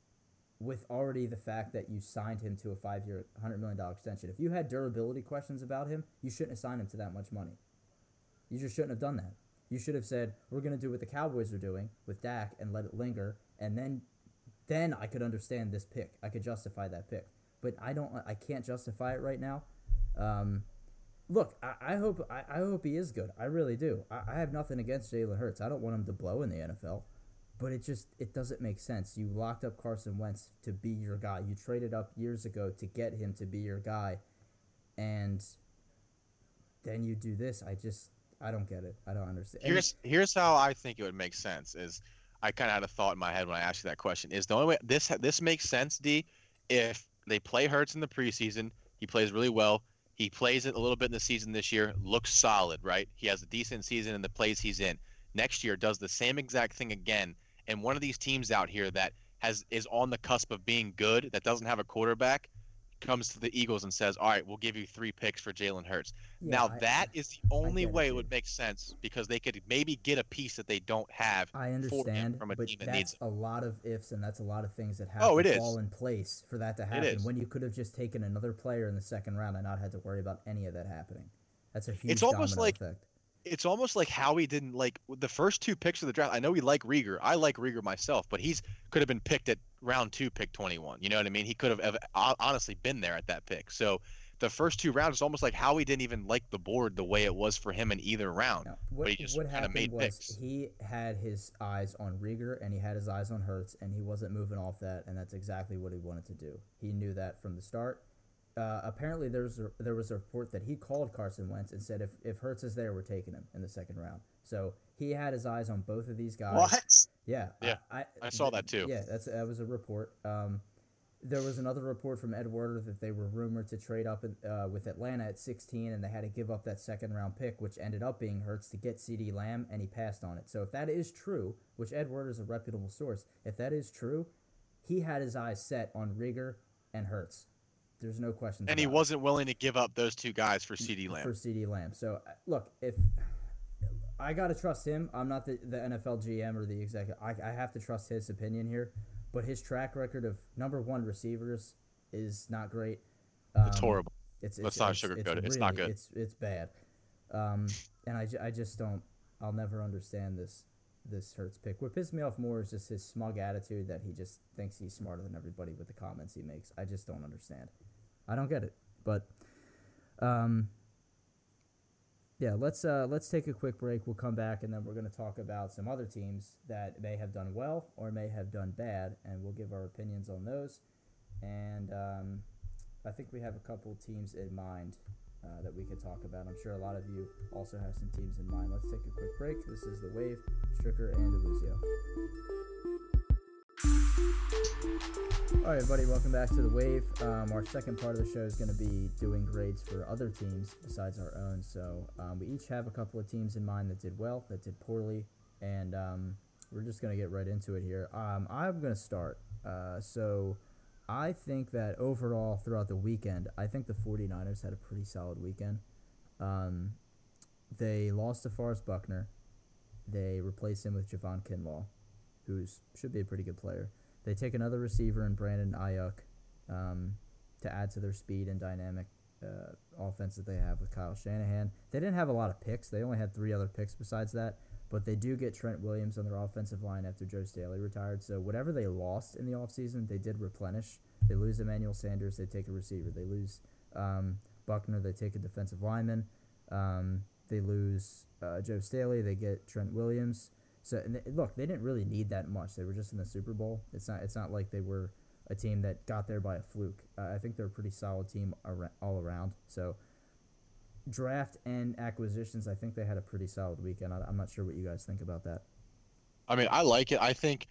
With already the fact that you signed him to a five-year, hundred million dollar extension. If you had durability questions about him, you shouldn't have signed him to that much money. You just shouldn't have done that. You should have said, "We're going to do what the Cowboys are doing with Dak and let it linger," and then, then I could understand this pick. I could justify that pick, but I don't. I can't justify it right now. Um, look, I, I hope I, I hope he is good. I really do. I, I have nothing against Jalen Hurts. I don't want him to blow in the NFL, but it just it doesn't make sense. You locked up Carson Wentz to be your guy. You traded up years ago to get him to be your guy, and then you do this. I just I don't get it. I don't understand. And- Here's here's how I think it would make sense. Is I kind of had a thought in my head when I asked you that question. Is the only way this this makes sense, D, if they play Hurts in the preseason, he plays really well. He plays it a little bit in the season this year, looks solid, right? He has a decent season in the plays he's in. Next year does the same exact thing again, and one of these teams out here that has is on the cusp of being good, that doesn't have a quarterback, comes to the Eagles and says, "All right, we'll give you three picks for Jalen Hurts." Yeah, now I- that is the only it, way it would make sense because they could maybe get a piece that they don't have. I understand, from a but team that needs that's a lot of ifs and that's a lot of things that have Oh, to is. fall in place for that to happen. When you could have just taken another player in the second round and not had to worry about any of that happening. That's a huge almost like- effect. It's almost like Howie didn't like the first two picks of the draft. I know we like Reagor. I like Reagor myself, but he's could have been picked at round two, pick 21. You know what I mean? He could have honestly been there at that pick. So the first two rounds, it's almost like Howie didn't even like the board the way it was for him in either round. Now, what, he just what happened made was picks. he had his eyes on Reagor and he had his eyes on Hurts and he wasn't moving off that and that's exactly what he wanted to do. He knew that from the start. Uh, apparently, there's a, there was a report that he called Carson Wentz and said if if Hurts is there, we're taking him in the second round. So he had his eyes on both of these guys. What? Yeah, Yeah, I, I saw that too. Yeah, that's that was a report. Um, there was another report from Ed Werder that they were rumored to trade up in, uh, with Atlanta at 16, and they had to give up that second round pick, which ended up being Hurts to get CeeDee Lamb, and he passed on it. So if that is true, which Ed Werder is a reputable source, if that is true, he had his eyes set on Reagor and Hurts. There's no question. And he wasn't willing to give up those two guys for CeeDee Lamb. for CeeDee Lamb. So uh, look, if I gotta trust him, I'm not the, the NFL GM or the executive. I, I have to trust his opinion here, but his track record of number one receivers is not great. It's Um, horrible. It's, Let's it's, not sugarcoat it. It's not good. It's it's bad, um, and I, I just don't. I'll never understand this this Hurts pick. What pisses me off more is just his smug attitude that he just thinks he's smarter than everybody with the comments he makes. I just don't understand. I don't get it. But um, yeah, let's uh, let's take a quick break. We'll come back and then we're going to talk about some other teams that may have done well or may have done bad, and we'll give our opinions on those. And um, I think we have a couple teams in mind uh, that we could talk about. I'm sure a lot of you also have some teams in mind. Let's take a quick break. This is the Wave, Stricker, and DeLuzio. All right, everybody, welcome back to the Wave. Um, our second part of the show is going to be doing grades for other teams besides our own. So um, we each have a couple of teams in mind that did well, that did poorly, and um, we're just going to get right into it here. Um, I'm going to start. Uh, so I think that overall throughout the weekend, I think the 49ers had a pretty solid weekend. Um, they lost DeForest Buckner. They replaced him with Javon Kinlaw, who should be a pretty good player. They take another receiver in Brandon Aiyuk um, to add to their speed and dynamic uh, offense that they have with Kyle Shanahan. They didn't have a lot of picks. They only had three other picks besides that, but they do get Trent Williams on their offensive line after Joe Staley retired. So whatever they lost in the offseason, they did replenish. They lose Emmanuel Sanders, they take a receiver. They lose um, Buckner, they take a defensive lineman. Um, they lose uh, Joe Staley, they get Trent Williams. So and they, look, they didn't really need that much. They were just in the Super Bowl. It's not. It's not like they were a team that got there by a fluke. Uh, I think they're a pretty solid team all around. So draft and acquisitions, I think they had a pretty solid weekend. I, am not sure what you guys think about that. I mean, I like it. I think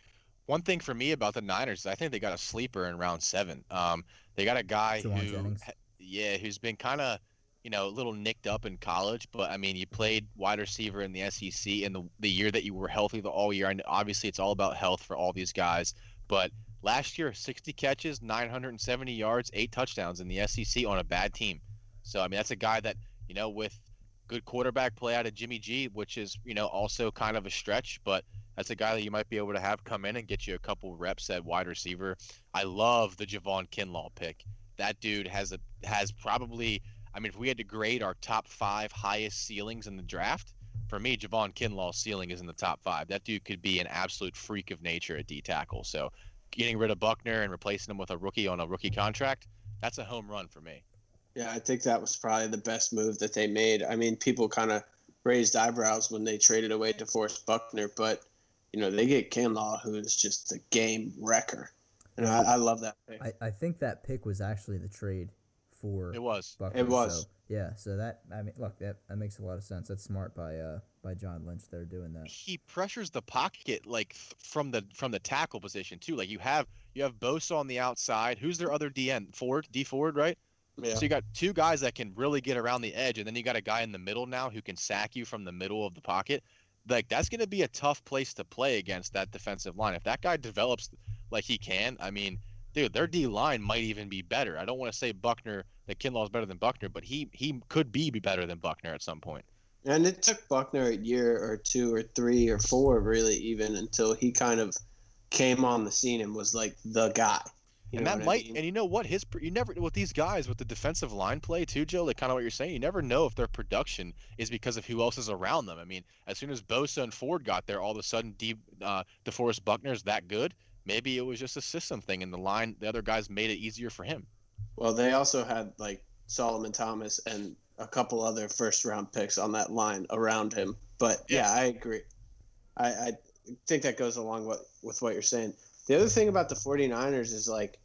one thing for me about the Niners is I think they got a sleeper in round seven. Um, they got a guy who, Jennings. yeah, who's been kind of you know, a little nicked up in college, but I mean, you played wide receiver in the SEC in the the year that you were healthy the all year. And obviously, it's all about health for all these guys. But last year, 60 catches, 970 yards, eight touchdowns in the SEC on a bad team. So I mean, that's a guy that you know with good quarterback play out of Jimmy G, which is you know also kind of a stretch, but that's a guy that you might be able to have come in and get you a couple reps at wide receiver. I love the Javon Kinlaw pick. That dude has a has probably I mean, if we had to grade our top five highest ceilings in the draft, for me, Javon Kinlaw's ceiling is in the top five. That dude could be an absolute freak of nature at D tackle. So getting rid of Buckner and replacing him with a rookie on a rookie contract, that's a home run for me. Yeah, I think that was probably the best move that they made. I mean, people kind of raised eyebrows when they traded away DeForest Buckner, but you know they get Kinlaw, who is just a game wrecker, and I, I love that pick. I, I think that pick was actually the trade for It was. Buckner. It was. So, yeah, so that I mean, look, that, that makes a lot of sense. That's smart by uh by John Lynch. They're doing that. He pressures the pocket like from the from the tackle position too. Like you have you have Bosa on the outside. Who's their other DN? Ford, Dee Ford, right? Yeah. So you got two guys that can really get around the edge, and then you got a guy in the middle now who can sack you from the middle of the pocket. Like that's going to be a tough place to play against that defensive line. If that guy develops like he can, I mean, dude, their D line might even be better. I don't want to say Buckner that Kinlaw is better than Buckner, but he he could be better than Buckner at some point. And it took Buckner a year or two or three or four, really, even until he kind of came on the scene and was like the guy. And that what I might, mean? and you know what, his you never with these guys with the defensive line play too, Joe. Like kind of what you're saying, you never know if their production is because of who else is around them. I mean, as soon as Bosa and Ford got there, all of a sudden, D, uh, DeForest Buckner's that good. Maybe it was just a system thing, and the line, the other guys made it easier for him. Well, they also had like Solomon Thomas and a couple other first round picks on that line around him. But yeah, Yeah. I agree. I, I think that goes along with, with what you're saying. The other thing about the 49ers is like,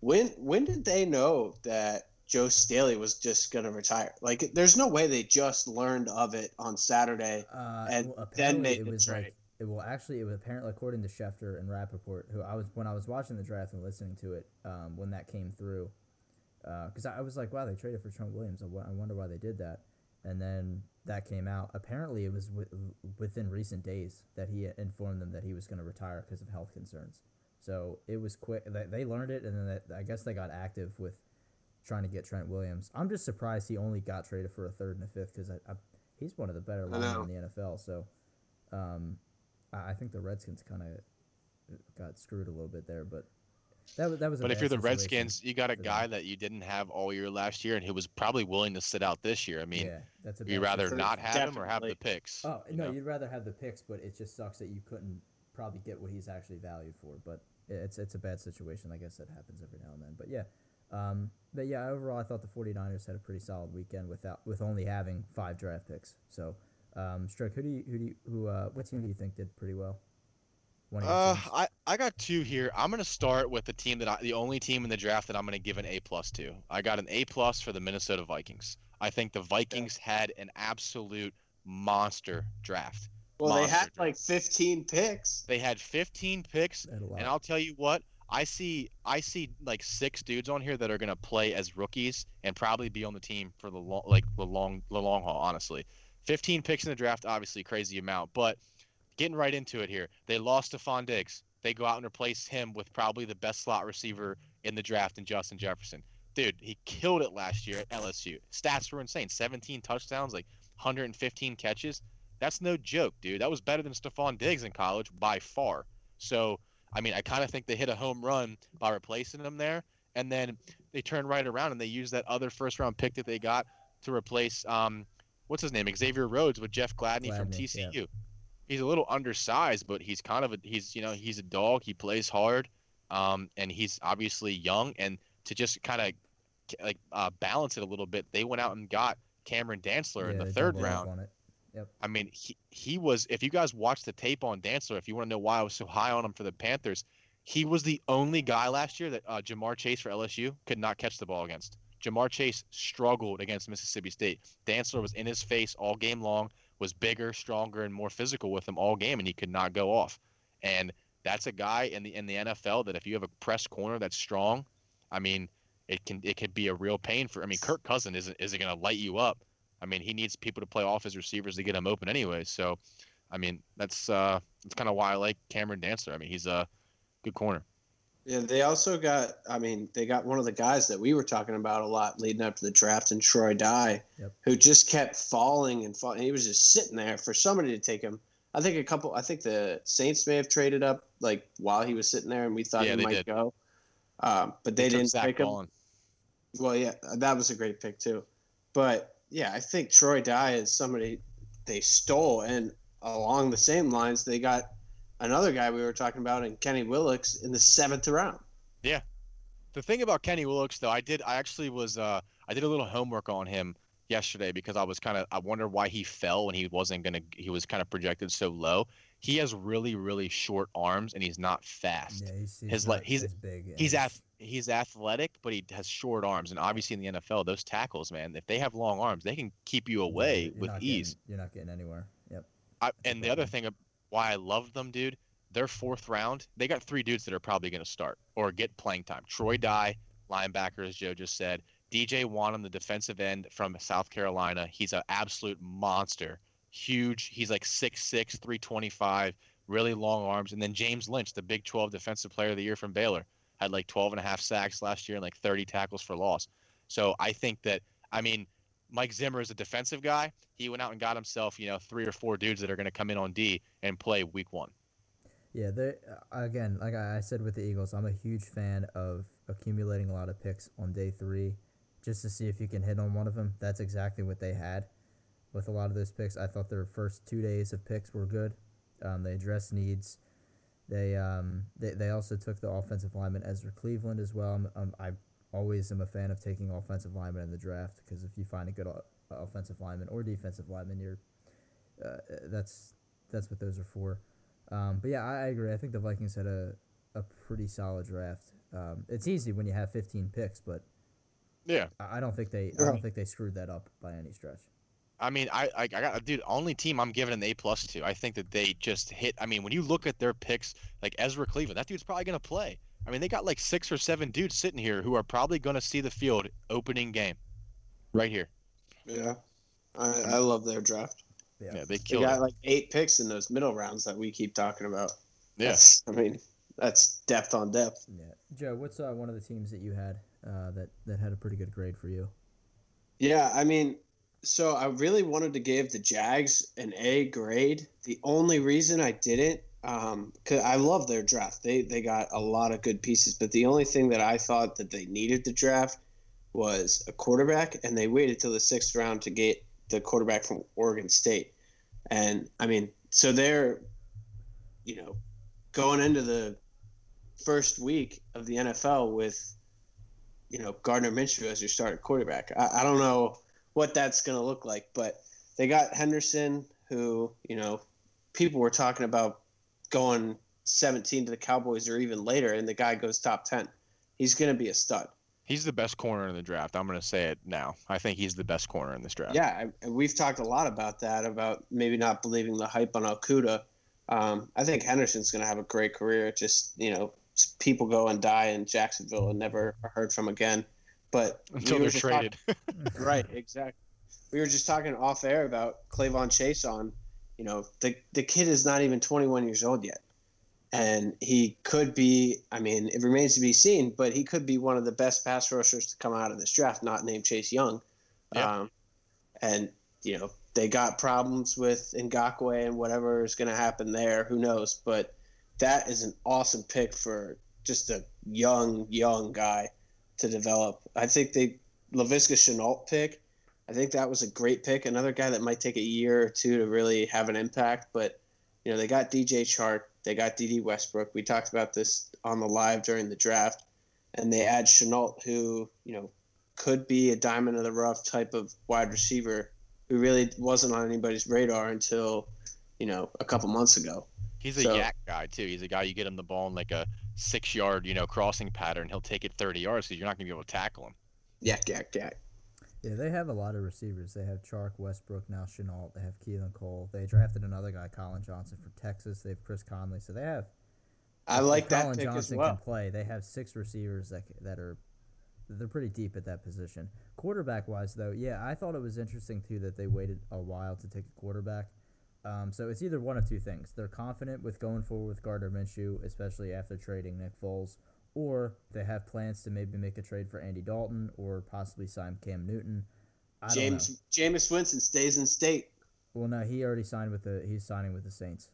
when when did they know that Joe Staley was just going to retire? Like, there's no way they just learned of it on Saturday. Uh, And well, then made it the was trade. like it will actually it was apparently according to Schefter and Rapoport, who I was when I was watching the draft and listening to it um, when that came through, because I, I was like, wow, they traded for Trent Williams. I, I wonder why they did that. And then that came out. Apparently, it was wi- within recent days that he informed them that he was going to retire because of health concerns. So it was quick. They, they learned it, and then that, I guess they got active with trying to get Trent Williams. I'm just surprised he only got traded for a third and a fifth because I, I, he's one of the better linemen in the NFL. So um, I, I think the Redskins kind of got screwed a little bit there, but that was that was. A But if you're the Redskins, you got a for them. guy that you didn't have all year last year, and who was probably willing to sit out this year. I mean, yeah, that's a. would bad rather situation. not have him or have the Definitely. picks? Oh you no, know? you'd rather have the picks, but it just sucks that you couldn't probably get what he's actually valued for. But it's it's a bad situation. I guess that happens every now and then. But yeah, Um, but yeah, overall, I thought the 49ers had a pretty solid weekend without with only having five draft picks. So, um, Stroke, who do you who do you, who uh, what team do you think did pretty well? One of uh, I, I got two here. I'm gonna start with the team that I, the only team in the draft that I'm gonna give an A plus to. I got an A plus for the Minnesota Vikings. I think the Vikings yeah. had an absolute monster draft. Well, monster they had draft. like 15 picks. They had 15 picks, and I'll tell you what. I see I see like six dudes on here that are gonna play as rookies and probably be on the team for the long like the long the long haul. Honestly, 15 picks in the draft, obviously crazy amount, but getting right into it here, they lost Stefon Diggs. They go out and replace him with probably the best slot receiver in the draft in Justin Jefferson. Dude, he killed it last year at LSU. Stats were insane. 17 touchdowns, like 115 catches. That's no joke, dude. That was better than Stefon Diggs in college by far. So I mean, I kind of think they hit a home run by replacing him there, and then they turn right around and they use that other first round pick that they got to replace um, what's his name, Xavier Rhodes with Jeff Gladney, Gladney from TCU. Yeah. He's a little undersized, but he's kind of a he's you know he's a dog. He plays hard, um, and he's obviously young. And to just kind of like uh, balance it a little bit, they went out and got Cameron Dantzler yeah, in the third round. Yep. I mean, he, he was, if you guys watch the tape on Dantzler, if you want to know why I was so high on him for the Panthers, he was the only guy last year that uh, Ja'Marr Chase for LSU could not catch the ball against. Ja'Marr Chase struggled against Mississippi State. Dantzler was in his face all game long, was bigger, stronger, and more physical with him all game, and he could not go off. And that's a guy in the in the NFL that if you have a press corner that's strong, I mean, it can it could be a real pain for. I mean, Kirk Cousin isn't isn't going to light you up, I mean, he needs people to play off his receivers to get him open anyway. So, I mean, that's uh, that's kind of why I like Cameron Dantzler. I mean, he's a good corner. Yeah, they also got. I mean, they got one of the guys that we were talking about a lot leading up to the draft, and Troy Dye, yep. who just kept falling and falling. He was just sitting there for somebody to take him. I think a couple. I think the Saints may have traded up like while he was sitting there, and we thought yeah, he might did. go, um, but they, they didn't pick him. Well, yeah, that was a great pick too, but yeah, I think Troy Dye is somebody they stole, and along the same lines, they got another guy we were talking about in Kenny Willekes in the seventh round. Yeah, the thing about Kenny Willekes, though, I did, I actually was, uh, I did a little homework on him yesterday because I was kind of, I wonder why he fell when he wasn't gonna, he was kind of projected so low. He has really, really short arms, and he's not fast. Yeah, he's, he's his like he's big. He's ath- he's athletic, but he has short arms. And obviously in the NFL, those tackles, man, if they have long arms, they can keep you away you're with ease. Getting, you're not getting anywhere. Yep. I, and the other thing why I love them, dude, their fourth round, they got three dudes that are probably going to start or get playing time. Troy Dye, linebacker, as Joe just said. DJ Wonnum, the defensive end from South Carolina. He's an absolute monster. Huge. He's like 6'6, 325, really long arms. And then James Lynch, the Big 12 Defensive Player of the Year from Baylor had like 12 and a half sacks last year and like 30 tackles for loss. So I think that, I mean, Mike Zimmer is a defensive guy. He went out and got himself, you know, three or four dudes that are going to come in on D and play week one. Yeah, they again, like I said with the Eagles, I'm a huge fan of accumulating a lot of picks on day three, just to see if you can hit on one of them. That's exactly what they had with a lot of those picks. I thought their first two days of picks were good. Um, they addressed needs. They um they, they also took the offensive lineman Ezra Cleveland as well. I'm, i always am a fan of taking offensive linemen in the draft because if you find a good o- offensive lineman or defensive lineman, you're uh, that's that's what those are for. Um, but yeah, I, I, agree. I think the Vikings had a, a pretty solid draft. Um, it's easy when you have 15 picks, but yeah, I, I don't think they I don't think they screwed that up by any stretch. I mean, I, I, I got dude. Only team I'm giving an A plus to. I think that they just hit. I mean, when you look at their picks, like Ezra Cleveland, that dude's probably gonna play. I mean, they got like six or seven dudes sitting here who are probably gonna see the field opening game, right here. Yeah, I, I love their draft. Yeah, yeah they killed. They got it. like eight picks in those middle rounds that we keep talking about. Yes, yeah. I mean that's depth on depth. Yeah, Joe, what's uh, one of the teams that you had uh, that that had a pretty good grade for you? Yeah, I mean, so I really wanted to give the Jags an A grade. The only reason I didn't, um, cause I love their draft. They they got a lot of good pieces, but the only thing that I thought that they needed to draft was a quarterback, and they waited till the sixth round to get the quarterback from Oregon State. And I mean, so they're, you know, going into the first week of the NFL with you know, Gardner Minshew as your starting quarterback. I, I don't know what that's going to look like, but they got Henderson, who, you know, people were talking about going 17 to the Cowboys or even later, and the guy goes top 10. He's going to be a stud. He's the best corner in the draft. I'm going to say it now. I think he's the best corner in this draft. Yeah, and we've talked a lot about that, about maybe not believing the hype on Okudah. Um, I think Henderson's going to have a great career. Just, you know, people go and die in Jacksonville and never are heard from again. But until we they're traded. Talking, right, exactly. We were just talking off air about K'Lavon Chase Chaisson. You know, the the kid is not even 21 years old yet and he could be. I mean, it remains to be seen, but he could be one of the best pass rushers to come out of this draft, not named Chase Young. Yeah. Um, and you know, they got problems with Ngakoue and whatever is going to happen there. Who knows? But that is an awesome pick for just a young, young guy to develop. I think they Laviska Shenault pick. I think that was a great pick. Another guy that might take a year or two to really have an impact, but you know they got DJ Chark. They got Dede Westbrook. We talked about this on the live during the draft, and they add Shenault, who you know could be a diamond in the rough type of wide receiver who really wasn't on anybody's radar until you know a couple months ago. He's a so, YAC guy too. He's a guy you get him the ball in like a six yard, you know, crossing pattern. He'll take it 30 yards because you're not gonna be able to tackle him. YAC, YAC, YAC. Yeah, they have a lot of receivers. They have Chark, Westbrook, now Shenault. They have Keelan Cole. They drafted another guy, Collin Johnson from Texas. They have Chris Conley. So they have. I like that Collin Johnson well. can play. They have six receivers that that are, they're pretty deep at that position. Quarterback wise, though, yeah, I thought it was interesting too that they waited a while to take a quarterback. Um, so it's either one of two things. They're confident with going forward with Gardner Minshew, especially after trading Nick Foles, or they have plans to maybe make a trade for Andy Dalton or possibly sign Cam Newton. I James Jameis Winston stays in state. Well, no, he already signed with the he's signing with the Saints.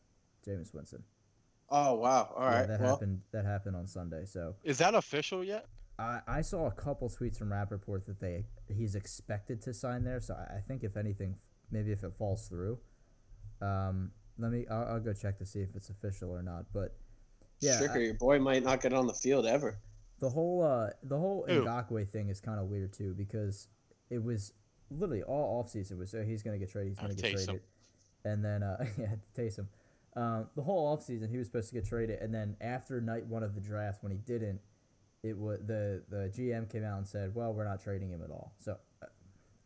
Jameis Winston. Oh wow! All right, yeah, that well, happened. That happened on Sunday. So is that official yet? I, I saw a couple tweets from Rapoport that they he's expected to sign there. So I, I think if anything, maybe if it falls through, um, let me I'll, I'll go check to see if it's official or not. But yeah, Stricker, I, your boy might not get on the field ever. The whole uh, the whole Ngakoue thing is kind of weird too because it was literally all offseason was so he's gonna get traded, he's gonna get traded, and then uh, yeah, Taysom. Um, the whole offseason he was supposed to get traded, and then after night one of the draft when he didn't, it was the the GM came out and said, "Well, we're not trading him at all." So uh,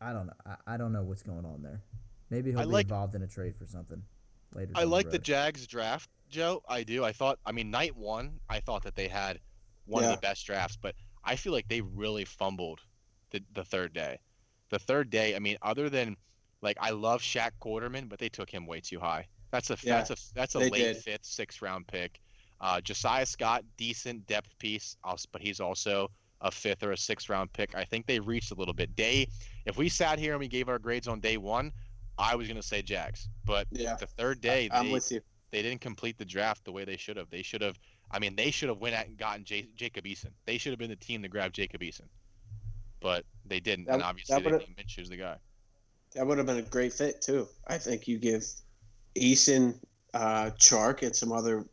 I don't know. I, I don't know what's going on there. Maybe he'll I be like, involved in a trade for something later. I like the, the Jags draft Joe. I do. I thought. I mean, night one, I thought that they had one yeah. of the best drafts, but I feel like they really fumbled the the third day. The third day, I mean, other than like I love Shaq Quarterman, but they took him way too high. That's a yeah, that's a that's a late did. fifth, sixth round pick. Uh, Josiah Scott, decent depth piece, but he's also a fifth or a sixth round pick. I think they reached a little bit. Day, if we sat here and we gave our grades on day one, I was gonna say Jags, but yeah. the third day, I, am with you they didn't complete the draft the way they should have. They should have. I mean, they should have went out and gotten J- Jacob Eason. They should have been the team to grab Jacob Eason, but they didn't. That, and obviously, they didn't. Minshew's the guy. That would have been a great fit too. I think you give Eason, uh, Chark, and some other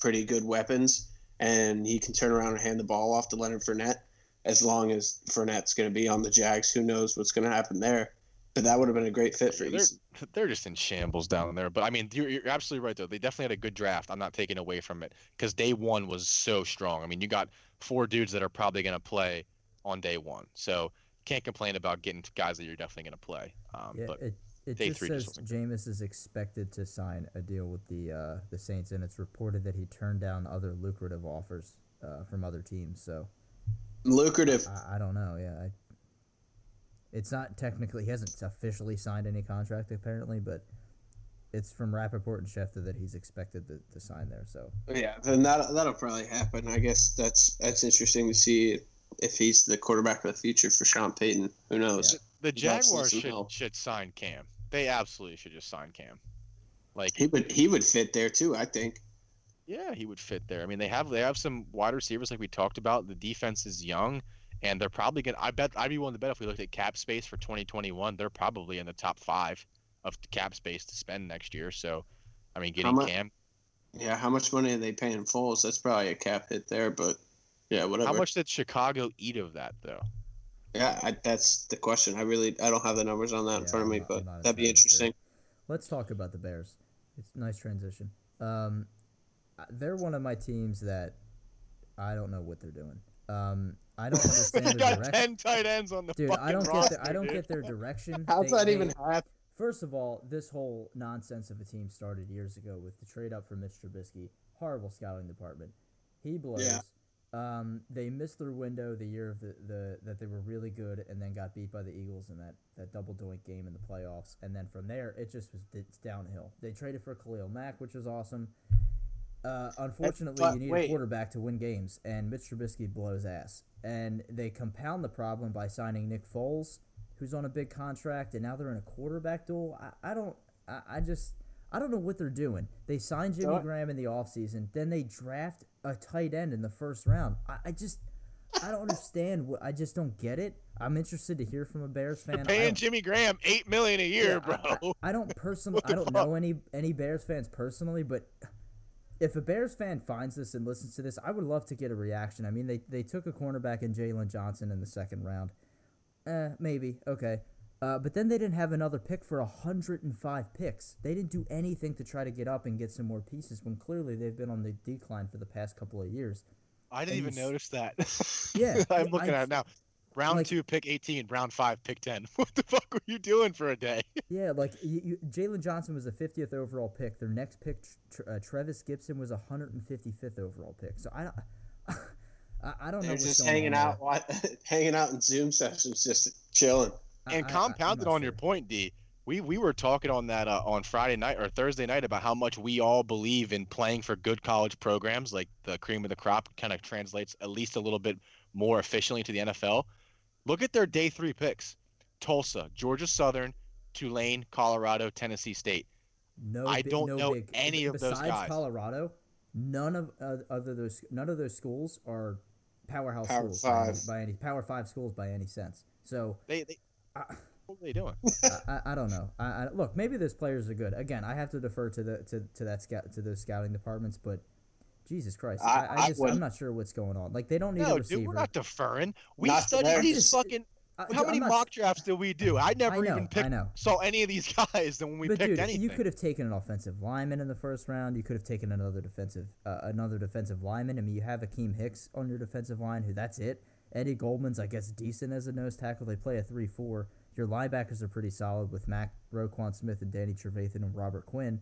pretty good weapons, and he can turn around and hand the ball off to Leonard Fournette. As long as Fournette's going to be on the Jags, who knows what's going to happen there? But that would have been a great fit for they're, They're just in shambles down there. But I mean, you're, you're absolutely right though. They definitely had a good draft. I'm not taking away from it because day one was so strong. I mean, you got four dudes that are probably going to play on day one, so can't complain about getting guys that you're definitely going to play. Um, yeah, but it, it just says just Jameis is expected to sign a deal with the uh, the Saints, and it's reported that he turned down other lucrative offers uh, from other teams. So lucrative. I, I don't know. Yeah, I, it's not technically he hasn't officially signed any contract apparently, but it's from Rapoport and Schefter that he's expected to, to sign there. So yeah, then that that'll probably happen. I guess that's that's interesting to see if he's the quarterback of the future for Sean Payton. Who knows? Yeah. The Jaguars should should sign Cam. They absolutely should just sign Cam. Like he would he would fit there too. I think. Yeah, he would fit there. I mean, they have they have some wide receivers like we talked about. The defense is young and they're probably going to I bet I'd be willing to bet if we looked at cap space for 2021, they're probably in the top 5 of cap space to spend next year. So, I mean, getting much, Cam Yeah, how much money are they paying Foles? That's probably a cap hit there, but Yeah, whatever. How much did Chicago eat of that though? Yeah, I, that's the question. I really I don't have the numbers on that in front of I'm me, not- but that'd be entirely sure. interesting. Let's talk about the Bears. It's a nice transition. Um, they're one of my teams that I don't know what they're doing. Um, I don't they understand their got direction. ten tight ends on the Dude, fucking I don't roster, get. The, I don't dude. get their direction. How's They- that they- even happen? First of all, this whole nonsense of a team started years ago with the trade up for Mitch Trubisky. Horrible scouting department. He blows. Yeah. Um, they missed their window the year of the, the that they were really good, and then got beat by the Eagles in that, that double doink game in the playoffs. And then from there, it just was it's downhill. They traded for Khalil Mack, which was awesome. Uh, unfortunately, but you need a quarterback to win games, and Mitch Trubisky blows ass. And they compound the problem by signing Nick Foles, who's on a big contract, and now they're in a quarterback duel. I, I don't, I, I just, I don't know what they're doing. They signed Jimmy Don't- Graham in the offseason, then they draft a tight end in the first round. I, I just, I don't understand. What I just don't get it. I'm interested to hear from a Bears fan. You're paying Jimmy Graham eight million a year, yeah, bro. I, I don't personally. I don't know any any Bears fans personally, but if a Bears fan finds this and listens to this, I would love to get a reaction. I mean, they they took a cornerback in Jaylon Johnson in the second round. Eh, maybe okay. Uh, but then they didn't have another pick for 105 picks. They didn't do anything to try to get up and get some more pieces when clearly they've been on the decline for the past couple of years. I didn't and even s- notice that. Yeah, I'm looking I- at it now. Round like- two, pick 18. Round five, pick 10. What the fuck were you doing for a day? Yeah, like you, you, Jaylon Johnson was the 50th overall pick. Their next pick, tr- uh, Trevis Gipson, was a 155th overall pick. So I don't, I, I don't know. They're what's just hanging out, wa- hanging out in Zoom sessions, just chilling. and I- I- I'm compounded on your point, D. We we were talking on that uh, on Friday night or Thursday night about how much we all believe in playing for good college programs, like the cream of the crop kind of translates at least a little bit more efficiently to the NFL. Look at their day three picks: Tulsa, Georgia Southern, Tulane, Colorado, Tennessee State. No, I bi- don't no know big, any of those besides guys. Colorado, none of uh, other those none of those schools are powerhouse Power schools by any, by any power five schools by any sense. So They, they I, what are they doing? I, I- I don't know. I, I, look, maybe those players are good. Again, I have to defer to the to, to that scout to those scouting departments, but Jesus Christ, I- I, I, I just I'm wouldn't- sure what's going on. Like they don't need a No, receiver. dude, we're not deferring. We Not to studied them. these fucking. I- How I'm many not- mock drafts did we do? I never know, even I picked know. saw any of these guys than when we but picked dude, anything. you could have taken an offensive lineman in the first round. You could have taken another defensive, uh, another defensive lineman. I mean, you have Akiem Hicks on your defensive line, who that's it. Eddie Goldman's, I guess, decent as a nose tackle. They play a three-four. Your linebackers are pretty solid with Mack, Roquan Smith, and Danny Trevathan and Robert Quinn.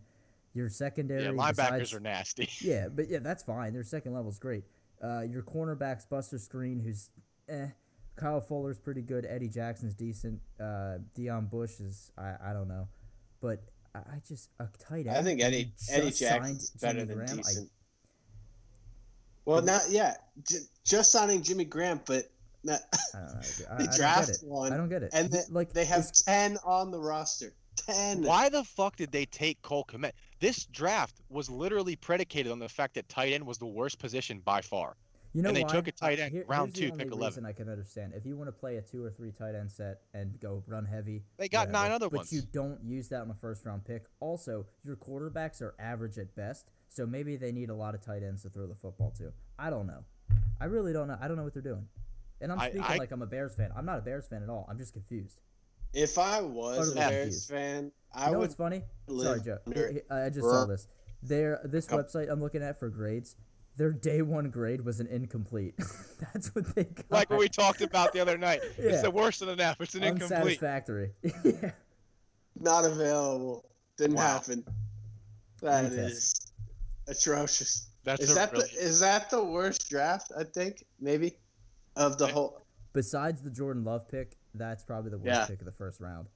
Your secondary, yeah, linebackers besides- are nasty. Yeah, but yeah, that's fine. Their second level's great. Uh, your cornerbacks, Buster Skrine, who's eh. Kyle Fuller's pretty good. Eddie Jackson's decent. Uh, Deon Bush is I, I don't know, but I, I just a tight end. I think Eddie you just Eddie signed Jackson's Jimmy better than Graham. I- decent. well, not yeah, j- just signing Jimmy Graham, but not, I, don't I, they I draft get it. one, I don't get it. and Th- they, like they have ten on the roster. Ten. Why the fuck did they take Cole Kmet? This draft was literally predicated on the fact that tight end was the worst position by far. You know And they why? took a tight Uh, end, here- round two, pick 11. reason I can understand if you want to play a two or three tight end set and go run heavy. They got nine whatever, other but ones. you don't use that on a first round pick. Also, your quarterbacks are average at best, so maybe they need a lot of tight ends to throw the football to. I don't know. I really don't know. I don't know what they're doing. And I'm I- speaking I- like I'm a Bears fan. I'm not a Bears fan at all. I'm just confused. If I was a Utterly Bears confused. fan, You I know would what's funny? Sorry, Joe. I I just saw this. Their this Go. website I'm looking at for grades. Their day one grade was an incomplete. That's what they got. Like what we talked about the other night. Yeah. It's the worst of the F. It's an incomplete. unsatisfactory. yeah. not available. Didn't Wow. happen. That Retest. is atrocious. That's is that really, the is that the worst draft? I think maybe of the whole. Besides the Jordan Love pick, that's probably the worst Yeah. pick of the first round.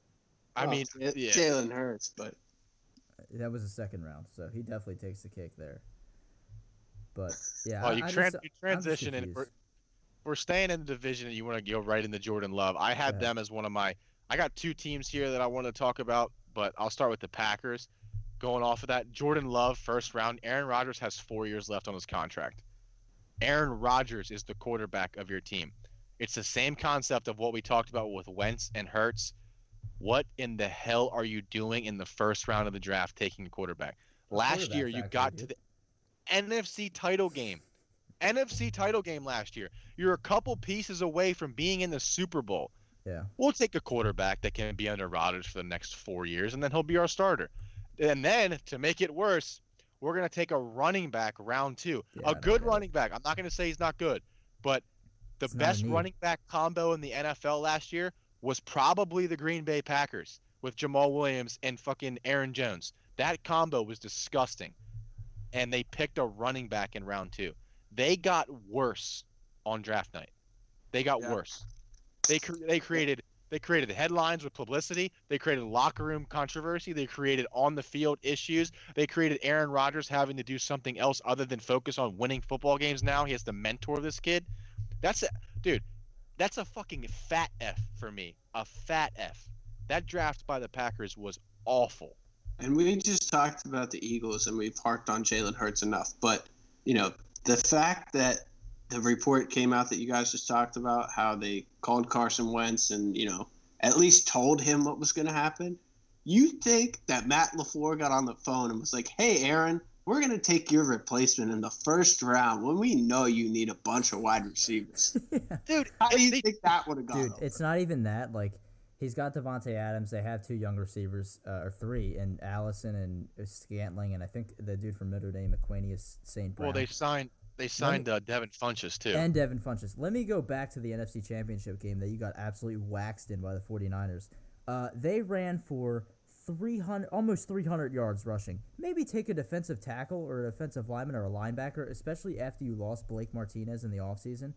I oh, mean, J- yeah. Jalen Hurts, but That was the second round, so he definitely takes the cake there. But yeah, Well, I, you, I just, you transition and we're, we're staying in the division and you want to go right into Jordan Love. I had Yeah. them as one of my I got two teams here that I want to talk about, but I'll start with the Packers. Going off of that, Jordan Love first round. Aaron Rodgers has 4 years left on his contract. Aaron Rodgers is the quarterback of your team. It's the same concept of what we talked about with Wentz and Hurts. What in the hell are you doing in the first round of the draft taking a quarterback? Last Quarterback year you got to the NFC title game. NFC title game last year. You're a couple pieces away from being in the Super Bowl. Yeah. We'll take a quarterback that can be under Rodgers for the next four years, and then he'll be our starter. And then to make it worse, we're gonna take a running back round two, Yeah, a good running back. I'm not gonna say he's not good, but the It's best running back combo in the NFL last year was probably the Green Bay Packers with Jamaal Williams and fucking Aaron Jones. That combo was disgusting. And they picked a running back in round two. They got worse on draft night. They got Yeah. worse. They cre- they created they created headlines with publicity. They created locker room controversy. They created on the field issues. They created Aaron Rodgers having to do something else other than focus on winning football games now. He has to mentor this kid. That's a dude, that's a fucking fat F for me. A fat F. That draft by the Packers was awful. And we just talked about the Eagles and we've harked on Jalen Hurts enough. But, you know, the fact that the report came out that you guys just talked about, how they called Carson Wentz and, you know, at least told him what was going to happen. You think that Matt LaFleur got on the phone and was like, hey, Aaron, we're going to take your replacement in the first round when we know you need a bunch of wide receivers. Dude, How do you think that would have gone? Dude, over? it's not even that. Like, he's got Davante Adams. They have two young receivers, uh, or three, and Allison and Scantling, and I think the dude from Notre Dame, Equanimeous St. Brown. well, they signed they signed uh, Devin Funchess too. and Devin Funchess. Let me go back to the NFC Championship game that you got absolutely waxed in by the 49ers. Uh, they ran for 300, almost 300 yards rushing. Maybe take a defensive tackle or a defensive lineman or a linebacker, especially after you lost Blake Martinez in the offseason.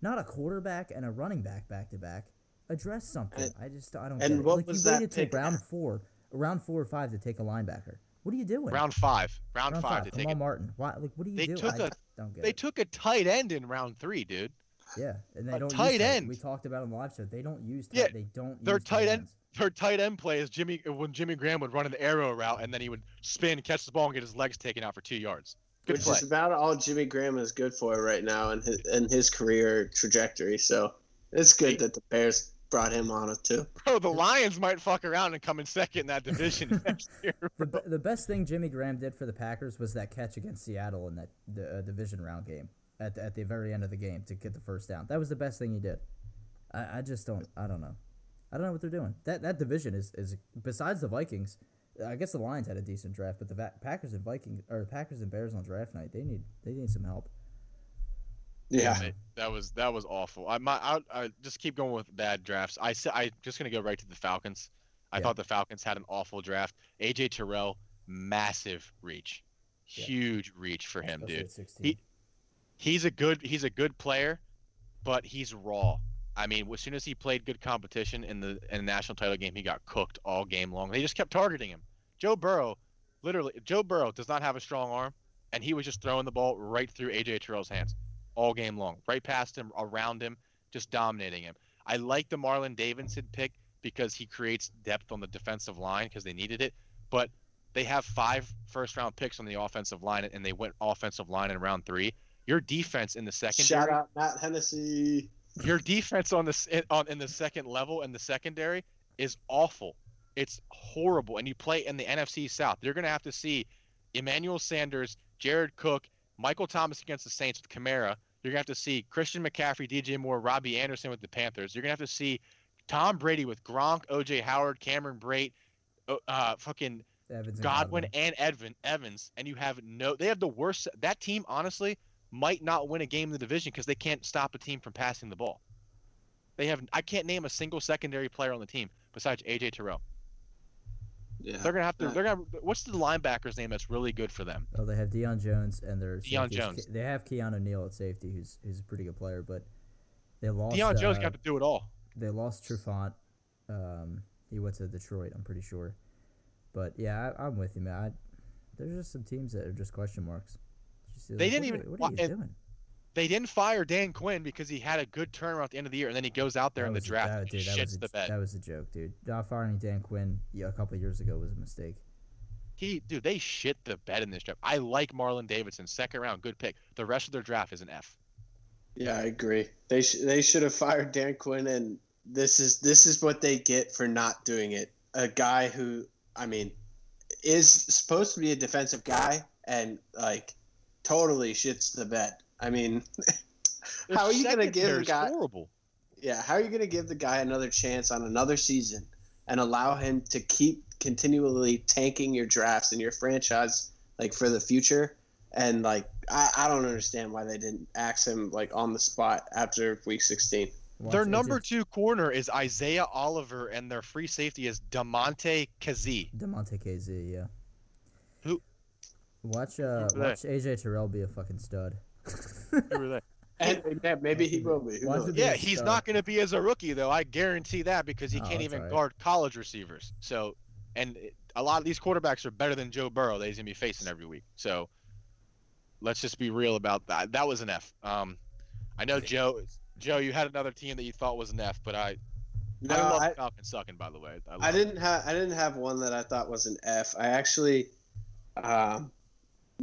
Not a quarterback and a running back back to back. Address something. And- I just I don't and get it. what like was you that waited till pick? round four, round four or five to take a linebacker. What are you doing? round five, round, Round five, to Kamal take. Martin. Why? Like what are you They doing? took I a- don't get They it. took a tight end in round three, dude. Yeah, and they A don't tight use tight- end. We talked about it on the live show. They don't use. Tight, Yeah, they don't. their use tight end- ends. Her tight end play is Jimmy when Jimmy Graham would run an arrow route and then he would spin, catch the ball, and get his legs taken out for two yards. Good Which play. is about all Jimmy Graham is good for right now in his, in his career trajectory. So it's good that the Bears brought him on it too. Bro, the Lions might fuck around and come in second in that division next year. The, the best thing Jimmy Graham did for the Packers was that catch against Seattle in that the, uh, division round game at the, at the very end of the game to get the first down. That was the best thing he did. I, I just don't. I don't know. I don't know what they're doing. That that division is is besides the Vikings. I guess the Lions had a decent draft, but the Va- Packers and Vikings or the Packers and Bears on draft night, they need they need some help. Yeah. Mate, that was that was awful. I my I, I just keep going with bad drafts. I said I just gonna go right to the Falcons. I Yeah. thought the Falcons had an awful draft. AJ Terrell, massive reach, Yeah. huge reach for him, especially dude. 16. He- He's a good he's a good player, but he's raw. I mean, as soon as he played good competition in the in the national title game, he got cooked all game long. They just kept targeting him. Joe Burrow, literally, Joe Burrow does not have a strong arm, and he was just throwing the ball right through AJ Terrell's hands all game long, right past him, around him, just dominating him. I like the Marlon Davidson pick because he creates depth on the defensive line because they needed it, but they have five first round picks on the offensive line, and they went offensive line in round three. Your defense in the secondary, Shout out Matt Hennessy. your defense on this on in the second level and the secondary is awful. It's horrible, and you play in the NFC South. You're gonna have to see Emmanuel Sanders, Jared Cook, Michael Thomas against the Saints with Kamara. You're gonna have to see Christian McCaffrey, DJ Moore, Robbie Anderson with the Panthers. You're gonna have to see Tom Brady with Gronk, OJ Howard, Cameron Brate, uh, uh, fucking Evans and Godwin and Edvin Evans, and you have no. They have the worst. That team, honestly, might not win a game in the division because they can't stop a team from passing the ball. They have. I can't name a single secondary player on the team besides AJ Terrell. Yeah. They're gonna have to. They're gonna. What's the linebacker's name that's really good for them? Oh, they have Deion Jones and their Deion. Jones. They have Keanu Neal at safety, who's who's a pretty good player, but they lost. Deion Jones uh, got to do it all. they lost Trufant. Um, he went to Detroit, I'm pretty sure. But yeah, I, I'm with you, man. I, there's just some teams that are just question marks. Just, They like, didn't what even- Are, what are you and- doing? They didn't fire Dan Quinn because he had a good turnaround at the end of the year, and then he goes out there That in the was a- draft that, and he dude, that was shits a, the bed. That was a joke, dude. Not firing Dan Quinn yeah, a couple years ago was a mistake. He, dude, they shit the bed in this draft. I like Marlon Davidson, second round, good pick. The rest of their draft is an F. Yeah, I agree. They sh- they should have fired Dan Quinn, and this is this is what they get for not doing it. A guy who, I mean, is supposed to be a defensive guy and like totally shits the bed. I mean, How are you gonna give the guy- horrible? yeah, how are you going to give the guy another chance on another season and allow him to keep continually tanking your drafts and your franchise like for the future? And like, I, I don't understand why they didn't axe him like on the spot after week 16. Their number two corner is Isaiah Oliver, and their free safety is Damontae Kazee. Damontae Kazee, yeah. Who- Watch uh Who's that? watch AJ Terrell be a fucking stud. Who? And yeah, maybe he will be. Who Why knows? should Yeah, he's stud. not going to be as a rookie though. I guarantee that because he Oh, can't even alright. guard college receivers. So, and a lot of these quarterbacks are better than Joe Burrow that he's going to be facing every week. So, let's just be real about that. That was an F. Um, I know Joe. Joe, you had another team that you thought was an F, but I, No, I love I, the Falcons sucking. By the way, I, I didn't have I didn't have one that I thought was an F. I actually, um,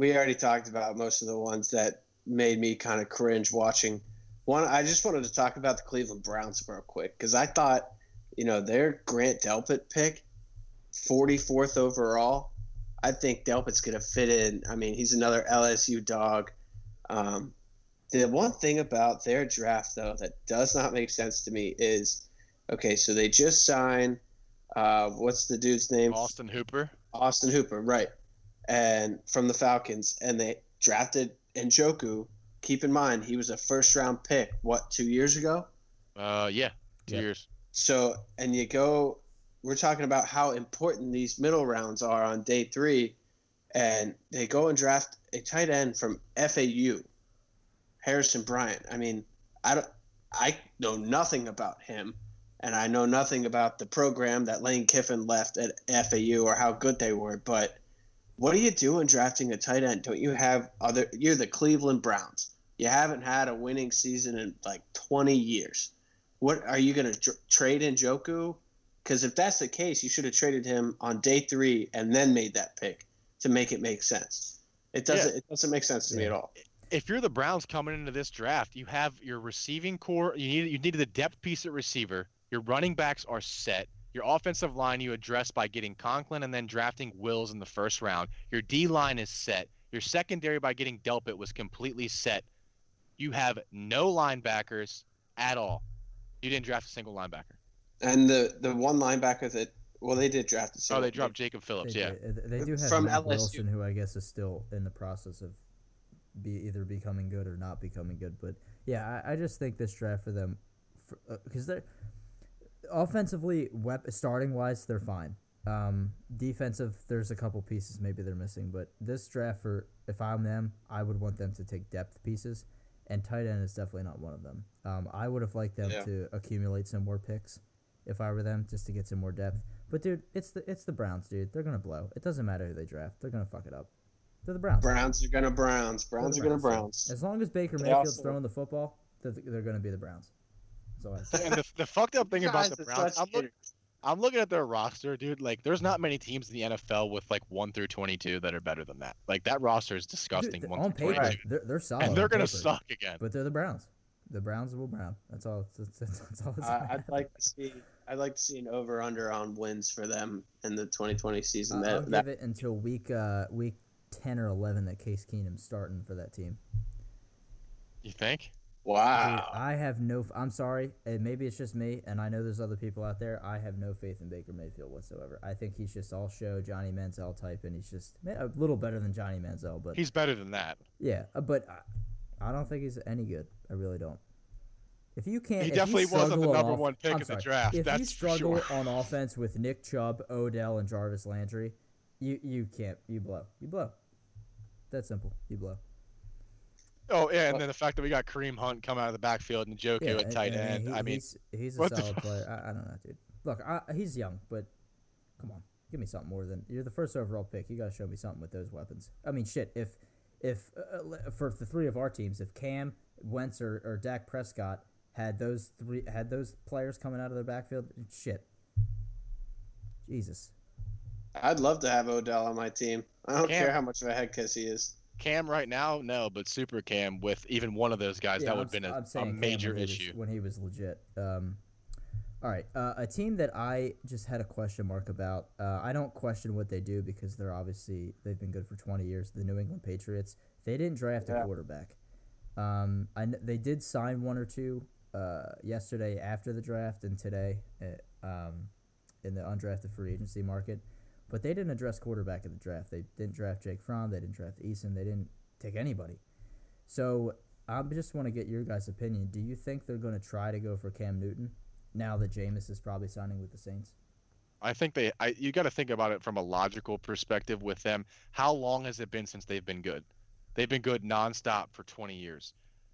we already talked about most of the ones that made me kind of cringe watching. One, I just wanted to talk about the Cleveland Browns real quick because I thought, you know, their Grant Delpit pick, forty fourth overall. I think Delpit's gonna fit in. I mean, he's another LSU dog. Um, the one thing about their draft though that does not make sense to me is okay, so they just signed uh, what's the dude's name? Austin Hooper. Austin Hooper, right? And from the Falcons, and they drafted Njoku. Keep in mind, he was a first round pick. What two years ago? Uh, yeah, two Yep. years. So, and you go. We're talking about how important these middle rounds are on day three, and they go and draft a tight end from FAU, Harrison Bryant. I mean, I don't. I know nothing about him, and I know nothing about the program that Lane Kiffin left at FAU or how good they were. But what are you doing drafting a tight end? Don't you have other? You're the Cleveland Browns. You haven't had a winning season in like 20 years. What are you going to tr- trade in Njoku? Because if that's the case, you should have traded him on day three and then made that pick to make it make sense. It doesn't. It doesn't make sense to me at all. if you're the Browns coming into this draft, you have your receiving core. You need you needed the depth piece at receiver. Your running backs are set. Your offensive line you address by getting Conklin and then drafting Wills in the first round. Your D line is set. Your secondary by getting Delpit was completely set. You have no linebackers at all. You didn't draft a single linebacker. And the the one linebacker that well, they did draft a Oh, they dropped Jacob They, Phillips. Yeah. they, they do have From Mack LSU. Wilson, who I guess is still in the process of be either becoming good or not becoming good. But yeah, I, I just think this draft for them, because uh, they're offensively, wep- starting wise, they're fine. Um, defensive, there's a couple pieces maybe they're missing, but this draft for if I'm them, I would want them to take depth pieces, and tight end is definitely not one of them. Um, I would have liked them Yeah. to accumulate some more picks if I were them, just to get some more depth. But dude, it's the it's the Browns, dude. They're gonna blow. It doesn't matter who they draft. They're gonna fuck it up. They're the Browns. Browns are gonna Browns. Browns are gonna. Browns. As long as Baker Mayfield's throwing the football, they're, they're gonna be the Browns. That's all I. And the, the fucked up thing about the Browns, I'm, look. I'm looking at their roster, dude. Like, there's not many teams in the NFL with like one through 22 that are better than that. Like, that roster is disgusting. Dude, one on paper, 22. they're, they're solid. and they're gonna paper, suck again. But they're the Browns. The Browns will brown. That's all. That's, that's, that's all. It's I, I'd like to see. I'd like to see an over under on wins for them in the 2020 season. Uh, I'll that, that give it until week uh, week ten or eleven that Case Keenum's starting for that team. You think? Wow. I have no. I'm sorry. And maybe it's just me, and I know there's other people out there. I have no faith in Baker Mayfield whatsoever. I think he's just all show Johnny Manziel type, and he's just eh, a little better than Johnny Manziel. But He's better than that. yeah, uh, but I, I don't think he's any good. I really don't. If you can't, He you definitely wasn't the on number one pick I'm in the draft, If you that's for struggle sure. on offense with Nick Chubb, Odell, and Jarvis Landry, you you can't. You blow. You blow. That simple. You blow. Oh yeah, and then the fact that we got Kareem Hunt come out of the backfield and Njoku Yeah, at tight and end. he- I mean, he's, he's a solid player. I, I don't know, dude. Look, I, he's young, but come on, give me something more than you're the first overall pick. You got to show me something with those weapons. I mean, shit. If if uh, for the three of our teams, if Cam Wentz or, or Dak Prescott had those three had those players coming out of their backfield, shit. Jesus. I'd love to have Odell on my team. I don't Cam- care how much of a head kiss he is. Cam right now, no, but Super Cam with even one of those guys, Yeah, that would have been s- a, I'm a major when he was- issue. when he was legit. Um, all right, uh, a team that I just had a question mark about. Uh, I don't question what they do because they're obviously they've been good for 20 years. The New England Patriots. They didn't draft a quarterback. Um, I they did sign one or two uh, yesterday after the draft and today uh, um, in the undrafted free agency market, but they didn't address quarterback in the draft. They didn't draft Jake Fromm. They didn't draft Eason. They didn't take anybody. So I just want to get your guys' opinion. Do you think they're going to try to go for Cam Newton now that Jameis is probably signing with the Saints? I think they. I, you got to think about it from a logical perspective with them. How long has it been since they've been good? They've been good nonstop for 20 years.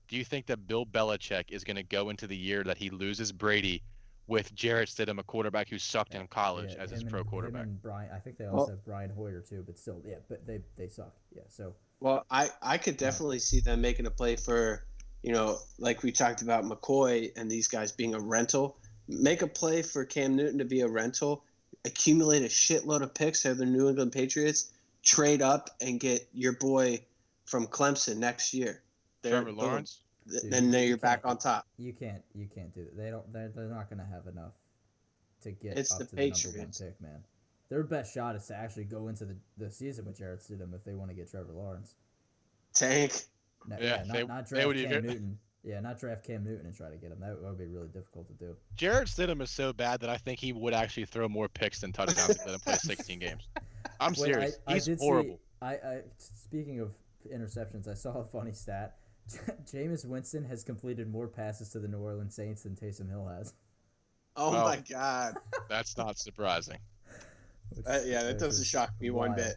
Do you think that Bill Belichick is going to go into the year that he loses Brady with Jarrett Stidham, a quarterback who sucked in college Yeah, as his pro and- quarterback? and Brian, I think they also Well- have Brian Hoyer too, but still, yeah, but they they suck. Yeah, so Well, I I could definitely see them making a play for, you know, like we talked about McCoy and these guys being a rental. Make a play for Cam Newton to be a rental, accumulate a shitload of picks. They're the New England Patriots. Trade up and get your boy from Clemson next year. They're- Trevor. Lawrence. Th- Dude, then you there you're back on top. you can't you can't do that. They don't. They're, they're not going to have enough to get It's up the to the number one Patriots. pick, man. Their best shot is to actually go into the, the season with Jarrett Stidham if they want to get Trevor Lawrence. Tank. No, Yeah, not, they- not they draft would Cam either- Newton. Yeah, not draft Cam Newton and try to get him. That would be really difficult to do. Jarrett Stidham is so bad that I think he would actually throw more picks than touchdowns if he let him play 16 games. I'm Wait, serious. I, I He's did horrible. See, I, I speaking of interceptions, I saw a funny stat. Jameis Winston has completed more passes to the New Orleans Saints than Taysom Hill has. Oh Well, my God. That's not surprising. Uh, yeah, that doesn't shock me one bit.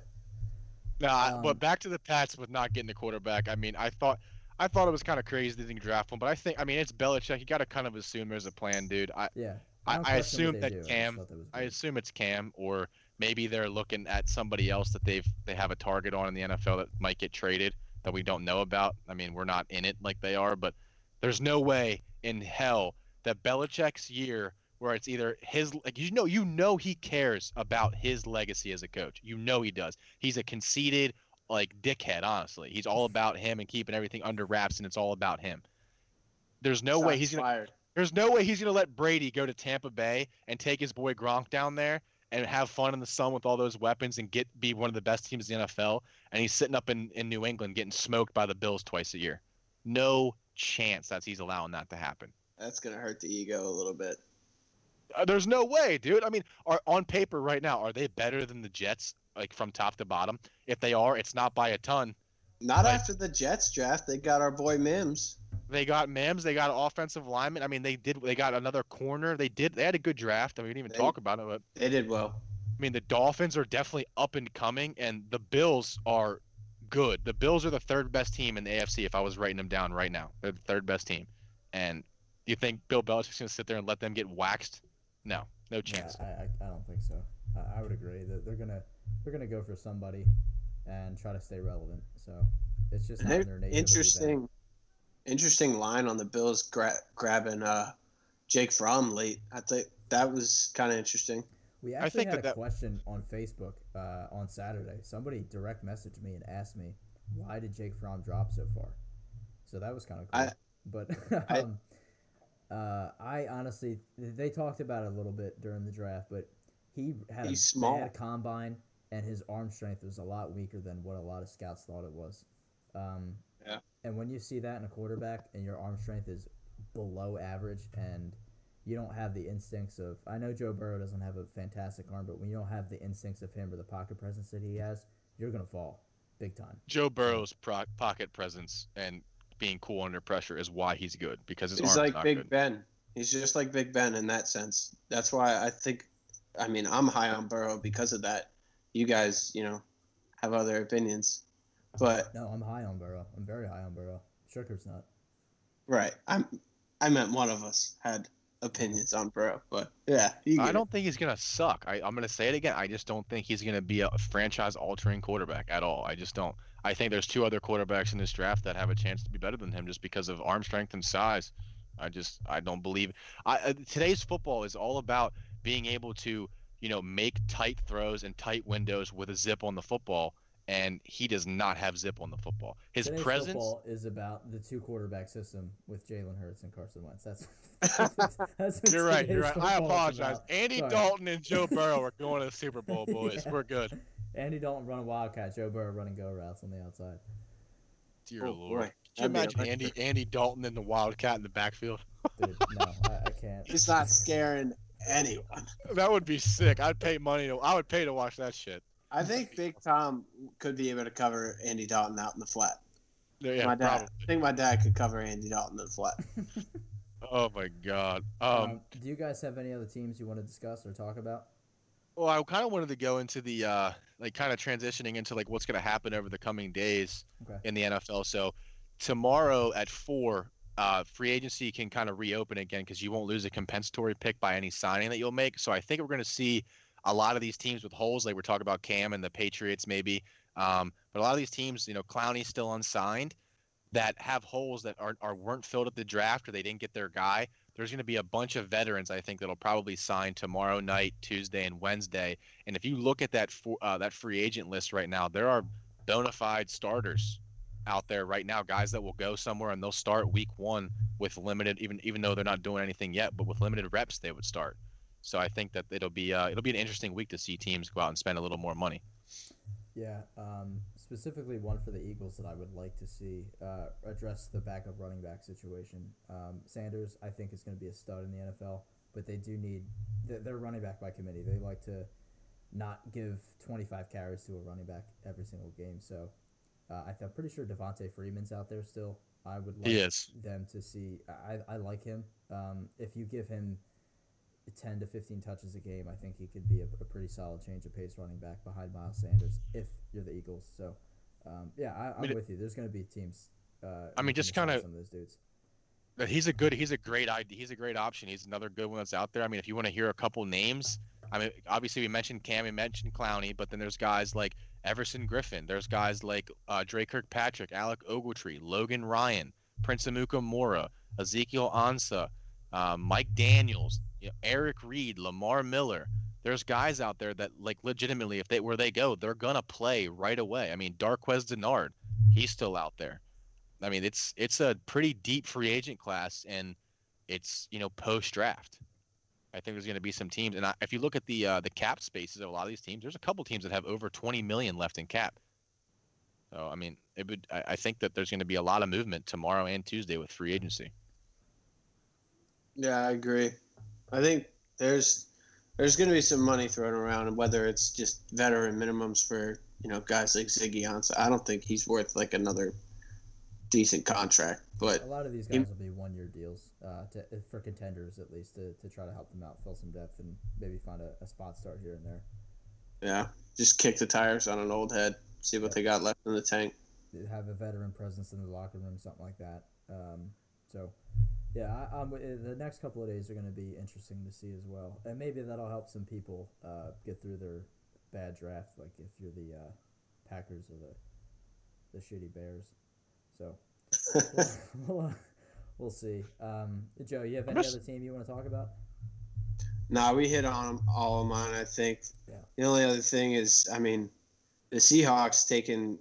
Nah, Um, but back to the Pats with not getting the quarterback. I mean, I thought I thought it was kind of crazy they didn't draft one, but I think I mean it's Belichick. You got to kind of assume there's a plan, dude. I Yeah. I, don't I assume that do, Cam. thought that was I assume it's Cam, or maybe they're looking at somebody else that they've they have a target on in the NFL that might get traded that we don't know about. I mean, we're not in it like they are, but there's no way in hell that Belichick's year where it's either his like you know you know he cares about his legacy as a coach. You know he does. He's a conceited like dickhead, honestly. He's all about him and keeping everything under wraps and it's all about him. There's no way he's gonna fired. there's no way he's gonna let Brady go to Tampa Bay and take his boy Gronk down there and have fun in the sun with all those weapons and get be one of the best teams in the NFL. And he's sitting up in, in New England getting smoked by the Bills twice a year. No chance that he's allowing that to happen. That's gonna hurt the ego a little bit. Uh, there's no way, dude. I mean, are on paper right now, are they better than the Jets, like from top to bottom? If they are, it's not by a ton. Not after the Jets draft. They got our boy Mims. They got Mims, they got offensive lineman. I mean, they did. They got another corner. They did. They had a good draft. I mean, we didn't even They- talk about it, but They did well. I mean, the Dolphins are definitely up and coming, and the Bills are good. The Bills are the third best team in the AFC. If I was writing them down right now, they're the third best team. And you think Bill Belichick's gonna sit there and let them get waxed? No, no Yeah, chance. I, I, I don't think so. I, I would agree that they're gonna they're gonna go for somebody and try to stay relevant. So it's just not their nature. to do. Interesting, interesting line on the Bills gra- grabbing uh, Jake Fromm late. I think that was kind of interesting. We I actually think had that a that- question on Facebook uh, on Saturday. Somebody direct messaged me and asked me, "Why did Jake Fromm drop so far?" So that was kind of cool. I- but I- um, uh, I honestly, they talked about it a little bit during the draft, but he had a small. bad combine, and his arm strength was a lot weaker than what a lot of scouts thought it was. Um, Yeah. And when you see that in a quarterback, and your arm strength is below average, and you don't have the instincts of I know Joe Burrow doesn't have a fantastic arm, but when you don't have the instincts of him or the pocket presence that he has, you're gonna fall big time. Joe Burrow's pro- pocket presence and being cool under pressure is why he's good because his He's arm's like not Big good. Ben. He's just like Big Ben in that sense. That's why I think. I mean, I'm high on Burrow because of that. You guys, you know, have other opinions, but No, I'm high on Burrow. I'm very high on Burrow. Stricker's not. right. I'm. I meant one of us had opinions on Burrow, but yeah, I don't think he's gonna suck. I, I'm gonna say it again. I just don't think he's gonna be a franchise-altering quarterback at all. I just don't. I think there's two other quarterbacks in this draft that have a chance to be better than him just because of arm strength and size. I just I don't believe. I uh, today's football is all about being able to you know make tight throws and tight windows with a zip on the football, and he does not have zip on the football. His Today's presence. football is about the two quarterback system with Jalen Hurts and Carson Wentz. That's that's, that's what You're right. You're right. I apologize. Andy Sorry. Dalton and Joe Burrow are going to the Super Bowl, boys. Yeah. We're good. Andy Dalton running wildcat, Joe Burrow running go routes on the outside. Dear Oh, Lord. boy. Can you imagine Andy. Andy Dalton in the Wildcat in the backfield? Dude, no, I, I can't. He's not scaring anyone. That would be sick. I'd pay money to. I would pay to watch that shit. I think Big Tom could be able to cover Andy Dalton out in the flat. Yeah, my dad, probably. I think my dad could cover Andy Dalton in the flat. Oh my god. Um, Um, do you guys have any other teams you want to discuss or talk about? well, I kind of wanted to go into the uh, like kind of transitioning into like what's going to happen over the coming days Okay. in the NFL. So tomorrow at four, uh, free agency can kind of reopen again because you won't lose a compensatory pick by any signing that you'll make. So I think we're going to see a lot of these teams with holes, like we're talking about Cam and the Patriots, maybe. Um, but a lot of these teams, you know, Clowney's still unsigned, that have holes that are, are weren't filled at the draft or they didn't get their guy. There's going to be a bunch of veterans, I think, that'll probably sign tomorrow night, Tuesday, and Wednesday. And if you look at that for, uh, that free agent list right now, there are bona fide starters out there right now, guys that will go somewhere and they'll start week one with limited, even even though they're not doing anything yet, but with limited reps, they would start. So I think that it'll be uh, it'll be an interesting week to see teams go out and spend a little more money. Yeah, um, specifically one for the Eagles that I would like to see uh, address the backup running back situation. Um, Sanders, I think, is going to be a stud in the NFL, but they do need they're, running back by committee. They like to not give 25 carries to a running back every single game. So uh, I'm pretty sure Devonta Freeman's out there still. I would like them to see. I, I like him. Um, if you give him 10 to 15 touches a game, I think he could be a, a pretty solid change of pace running back behind Miles Sanders if you're the Eagles. So, um, yeah, I, I'm mean, with you. There's going to be teams. Uh, I mean, just kinda- some of those dudes. He's a good he's a great idea. He's a great option. He's another good one that's out there. I mean, if you want to hear a couple names, I mean, obviously we mentioned Cam, we mentioned Clowney, but then there's guys like Everson Griffen. There's guys like uh, Dre Kirkpatrick, Alec Ogletree, Logan Ryan, Prince Amukamara, Ezekiel Ansah, uh, Mike Daniels, you know, Eric Reid, Lamar Miller. There's guys out there that like legitimately, if they where they go, they're gonna play right away. I mean, Darqueze Dennard, he's still out there. I mean, it's it's a pretty deep free agent class, and it's you know post draft. I think there's going to be some teams, and I, if you look at the uh, the cap spaces of a lot of these teams, there's a couple teams that have over 20 million left in cap. So I mean, it would. I, I think that there's going to be a lot of movement tomorrow and Tuesday with free agency. Yeah, I agree. I think there's there's going to be some money thrown around, and whether it's just veteran minimums for you know guys like Ziggy Ansah, I don't think he's worth like another decent contract. But A lot of these guys will be one year deals uh, to, for contenders, at least, to, to try to help them out, fill some depth, and maybe find a, a spot start here and there. yeah, just kick the tires on an old head, see what they got left in the tank. have a veteran presence in the locker room, something like that. Um, so, yeah, I, I'm, uh, the next couple of days are going to be interesting to see as well, and maybe that'll help some people uh, get through their bad draft, like if you're the uh, Packers or the the shitty Bears. So, we'll, we'll, uh, we'll see. Um, Joe, you have any other team you want to talk about? Nah, we hit on all of mine. I think. Yeah. The only other thing is, I mean, the Seahawks taking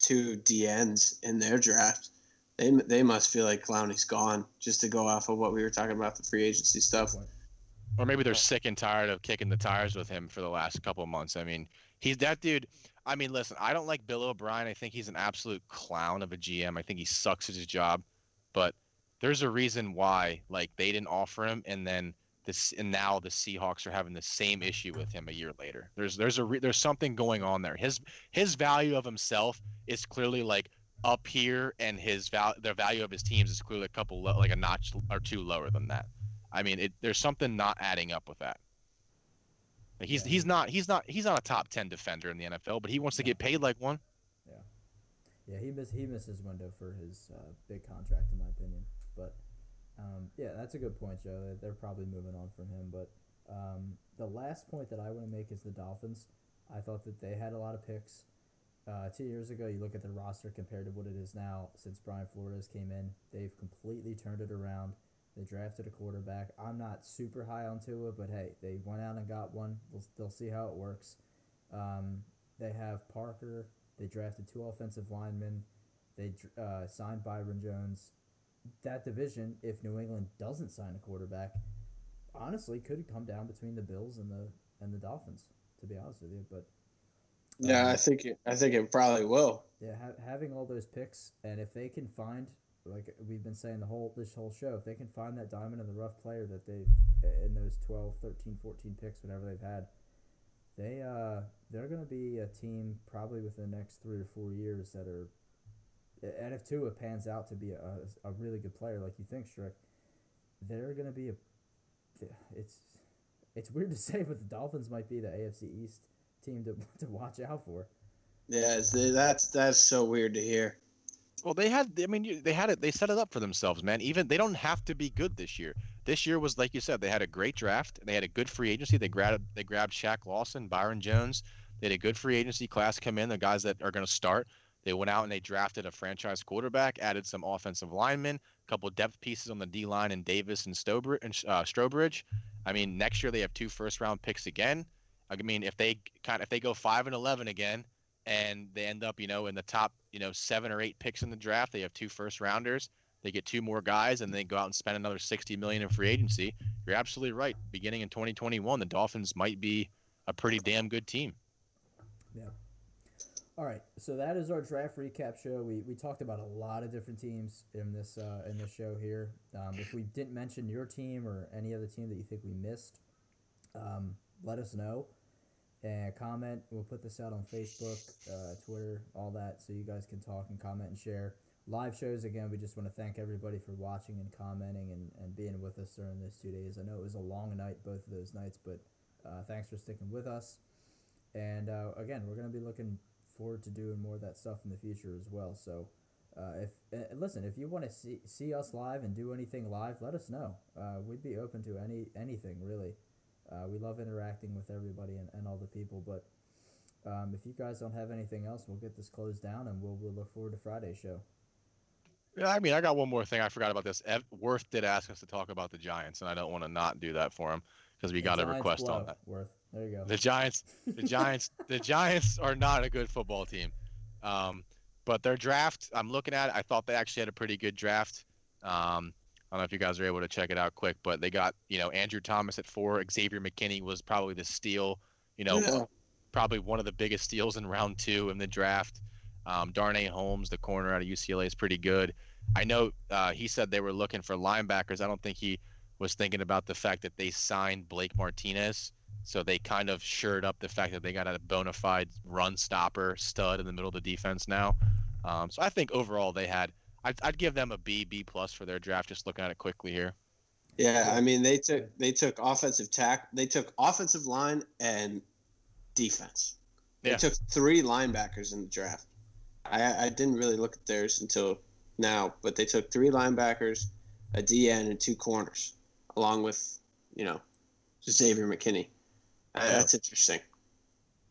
two DNs in their draft. They they must feel like Clowney's gone just to go off of what we were talking about the free agency stuff. Or maybe they're sick and tired of kicking the tires with him for the last couple of months. I mean, he's that dude. I mean, listen, I don't like Bill O'Brien. I think he's an absolute clown of a GM. I think he sucks at his job. But there's a reason why, like, they didn't offer him, and then this, and now the Seahawks are having the same issue with him a year later. There's, there's a, re- there's something going on there. His, his value of himself is clearly like up here, and his val, the value of his teams is clearly a couple, like a notch or two lower than that. I mean, it, there's something not adding up with that. Like he's Yeah. he's not he's not he's not a top ten defender in the NFL, but he wants to get paid like one. Yeah, yeah. he miss he missed his window for his uh, big contract, in my opinion. But um, yeah, that's a good point, Joe. They're, they're probably moving on from him. But um, the last point that I want to make is the Dolphins. I thought that they had a lot of picks. Uh, two years ago, you look at their roster compared to what it is now since Brian Flores came in. They've completely turned it around. They drafted a quarterback. I'm not super high on Tua, but hey, they went out and got one. They'll, they'll see how it works. Um, they have Parker. They drafted two offensive linemen. They uh, signed Byron Jones. That division, if New England doesn't sign a quarterback, honestly could come down between the Bills and the and the Dolphins. To be honest with you, but Yeah, Um, I think it, I think it probably will. Yeah, ha- having all those picks, and if they can find, like we've been saying the whole this whole show, if they can find that diamond in the rough player that they've in those 12, 13, 14 picks, whatever they've had, they uh they're gonna be a team probably within the next three or four years that are, and if Tua pans out to be a, a really good player like you think, Strick, they're gonna be a, it's it's weird to say, but the Dolphins might be the AFC East team to to watch out for. Yeah, that's that's so weird to hear. Well, they had. I mean, they had it. They set it up for themselves, man. Even they don't have to be good this year. This year was like you said. They had a great draft. They had a good free agency. They grabbed. They grabbed Shaq Lawson, Byron Jones. They had a good free agency class come in. The guys that are going to start. They went out and they drafted a franchise quarterback, added some offensive linemen, a couple depth pieces on the D line, and Davis and Stobr- and uh, Strowbridge. I mean, next year they have two first round picks again. I mean, if they kind of if they go five and eleven again, and they end up, you know, in the top, you know, seven or eight picks in the draft. They have two first rounders. They get two more guys, and they go out and spend another sixty million in free agency. You're absolutely right. Beginning in 2021, the Dolphins might be a pretty damn good team. Yeah. All right, so that is our draft recap show. We, we talked about a lot of different teams in this uh, in this show here. Um, if we didn't mention your team or any other team that you think we missed, um, let us know and comment. We'll put this out on Facebook, uh, Twitter, all that, so you guys can talk and comment and share. Live shows again. We just want to thank everybody for watching and commenting and, and being with us during these two days. I know it was a long night, both of those nights, but uh, thanks for sticking with us. And uh, again, we're gonna be looking forward to doing more of that stuff in the future as well. So, uh, if uh, listen, if you want to see see us live and do anything live, let us know. Uh, we'd be open to any anything really. Uh, we love interacting with everybody and, and all the people. But um, if you guys don't have anything else, we'll get this closed down and we'll, we'll look forward to Friday's show. Yeah, I mean, I got one more thing. I forgot about this. Ev- Worth did ask us to talk about the Giants, and I don't want to not do that for him because we The got a Giants request on that. Worth. There you go. The Giants, the Giants, the Giants are not a good football team. Um, but their draft, I'm looking at. it, I thought they actually had a pretty good draft. Um, I don't know if you guys are able to check it out quick, but they got you know Andrew Thomas at four. Xavier McKinney was probably the steal. You know, Yeah. probably one of the biggest steals in round two in the draft. Um, Darnay Holmes, the corner out of UCLA, is pretty good. I know uh, he said they were looking for linebackers. I don't think he was thinking about the fact that they signed Blake Martinez. So they kind of shored up the fact that they got a bona fide run stopper stud in the middle of the defense now. Um, so I think overall they had. I'd, I'd give them a B B plus for their draft. Just looking at it quickly here. Yeah, I mean they took they took offensive tack, they took offensive line and defense. They Yeah. took three linebackers in the draft. I I didn't really look at theirs until now, but they took three linebackers, a DN, and two corners, along with you know Xavier McKinney. Uh. That's interesting.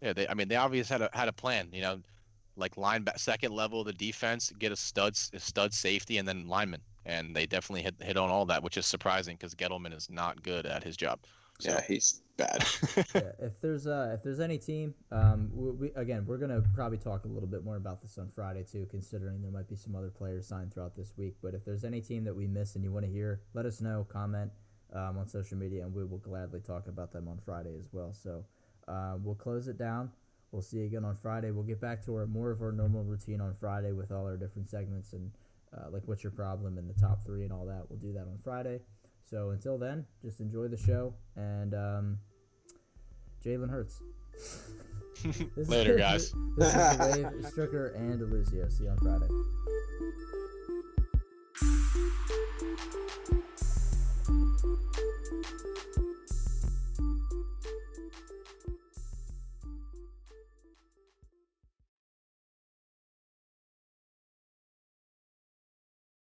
Yeah, they. I mean, they obviously had a had a plan. You know, like line back, second level of the defense, get a stud a stud safety, and then lineman. And they definitely hit hit on all that, which is surprising because Gettleman is not good at his job. So, Yeah, he's bad. yeah, if there's uh, if there's any team, um, we, we again we're gonna probably talk a little bit more about this on Friday too, considering there might be some other players signed throughout this week. But if there's any team that we miss and you want to hear, let us know, comment um, on social media, and we will gladly talk about them on Friday as well. So uh, we'll close it down. We'll see you again on Friday. We'll get back to our more of our normal routine on Friday with all our different segments and uh, like what's your problem and the top three and all that. We'll do that on Friday. So until then, just enjoy the show and um, Jalen Hurts. Later, is- guys. This is Wave, Stricker, and Lucio. See you on Friday.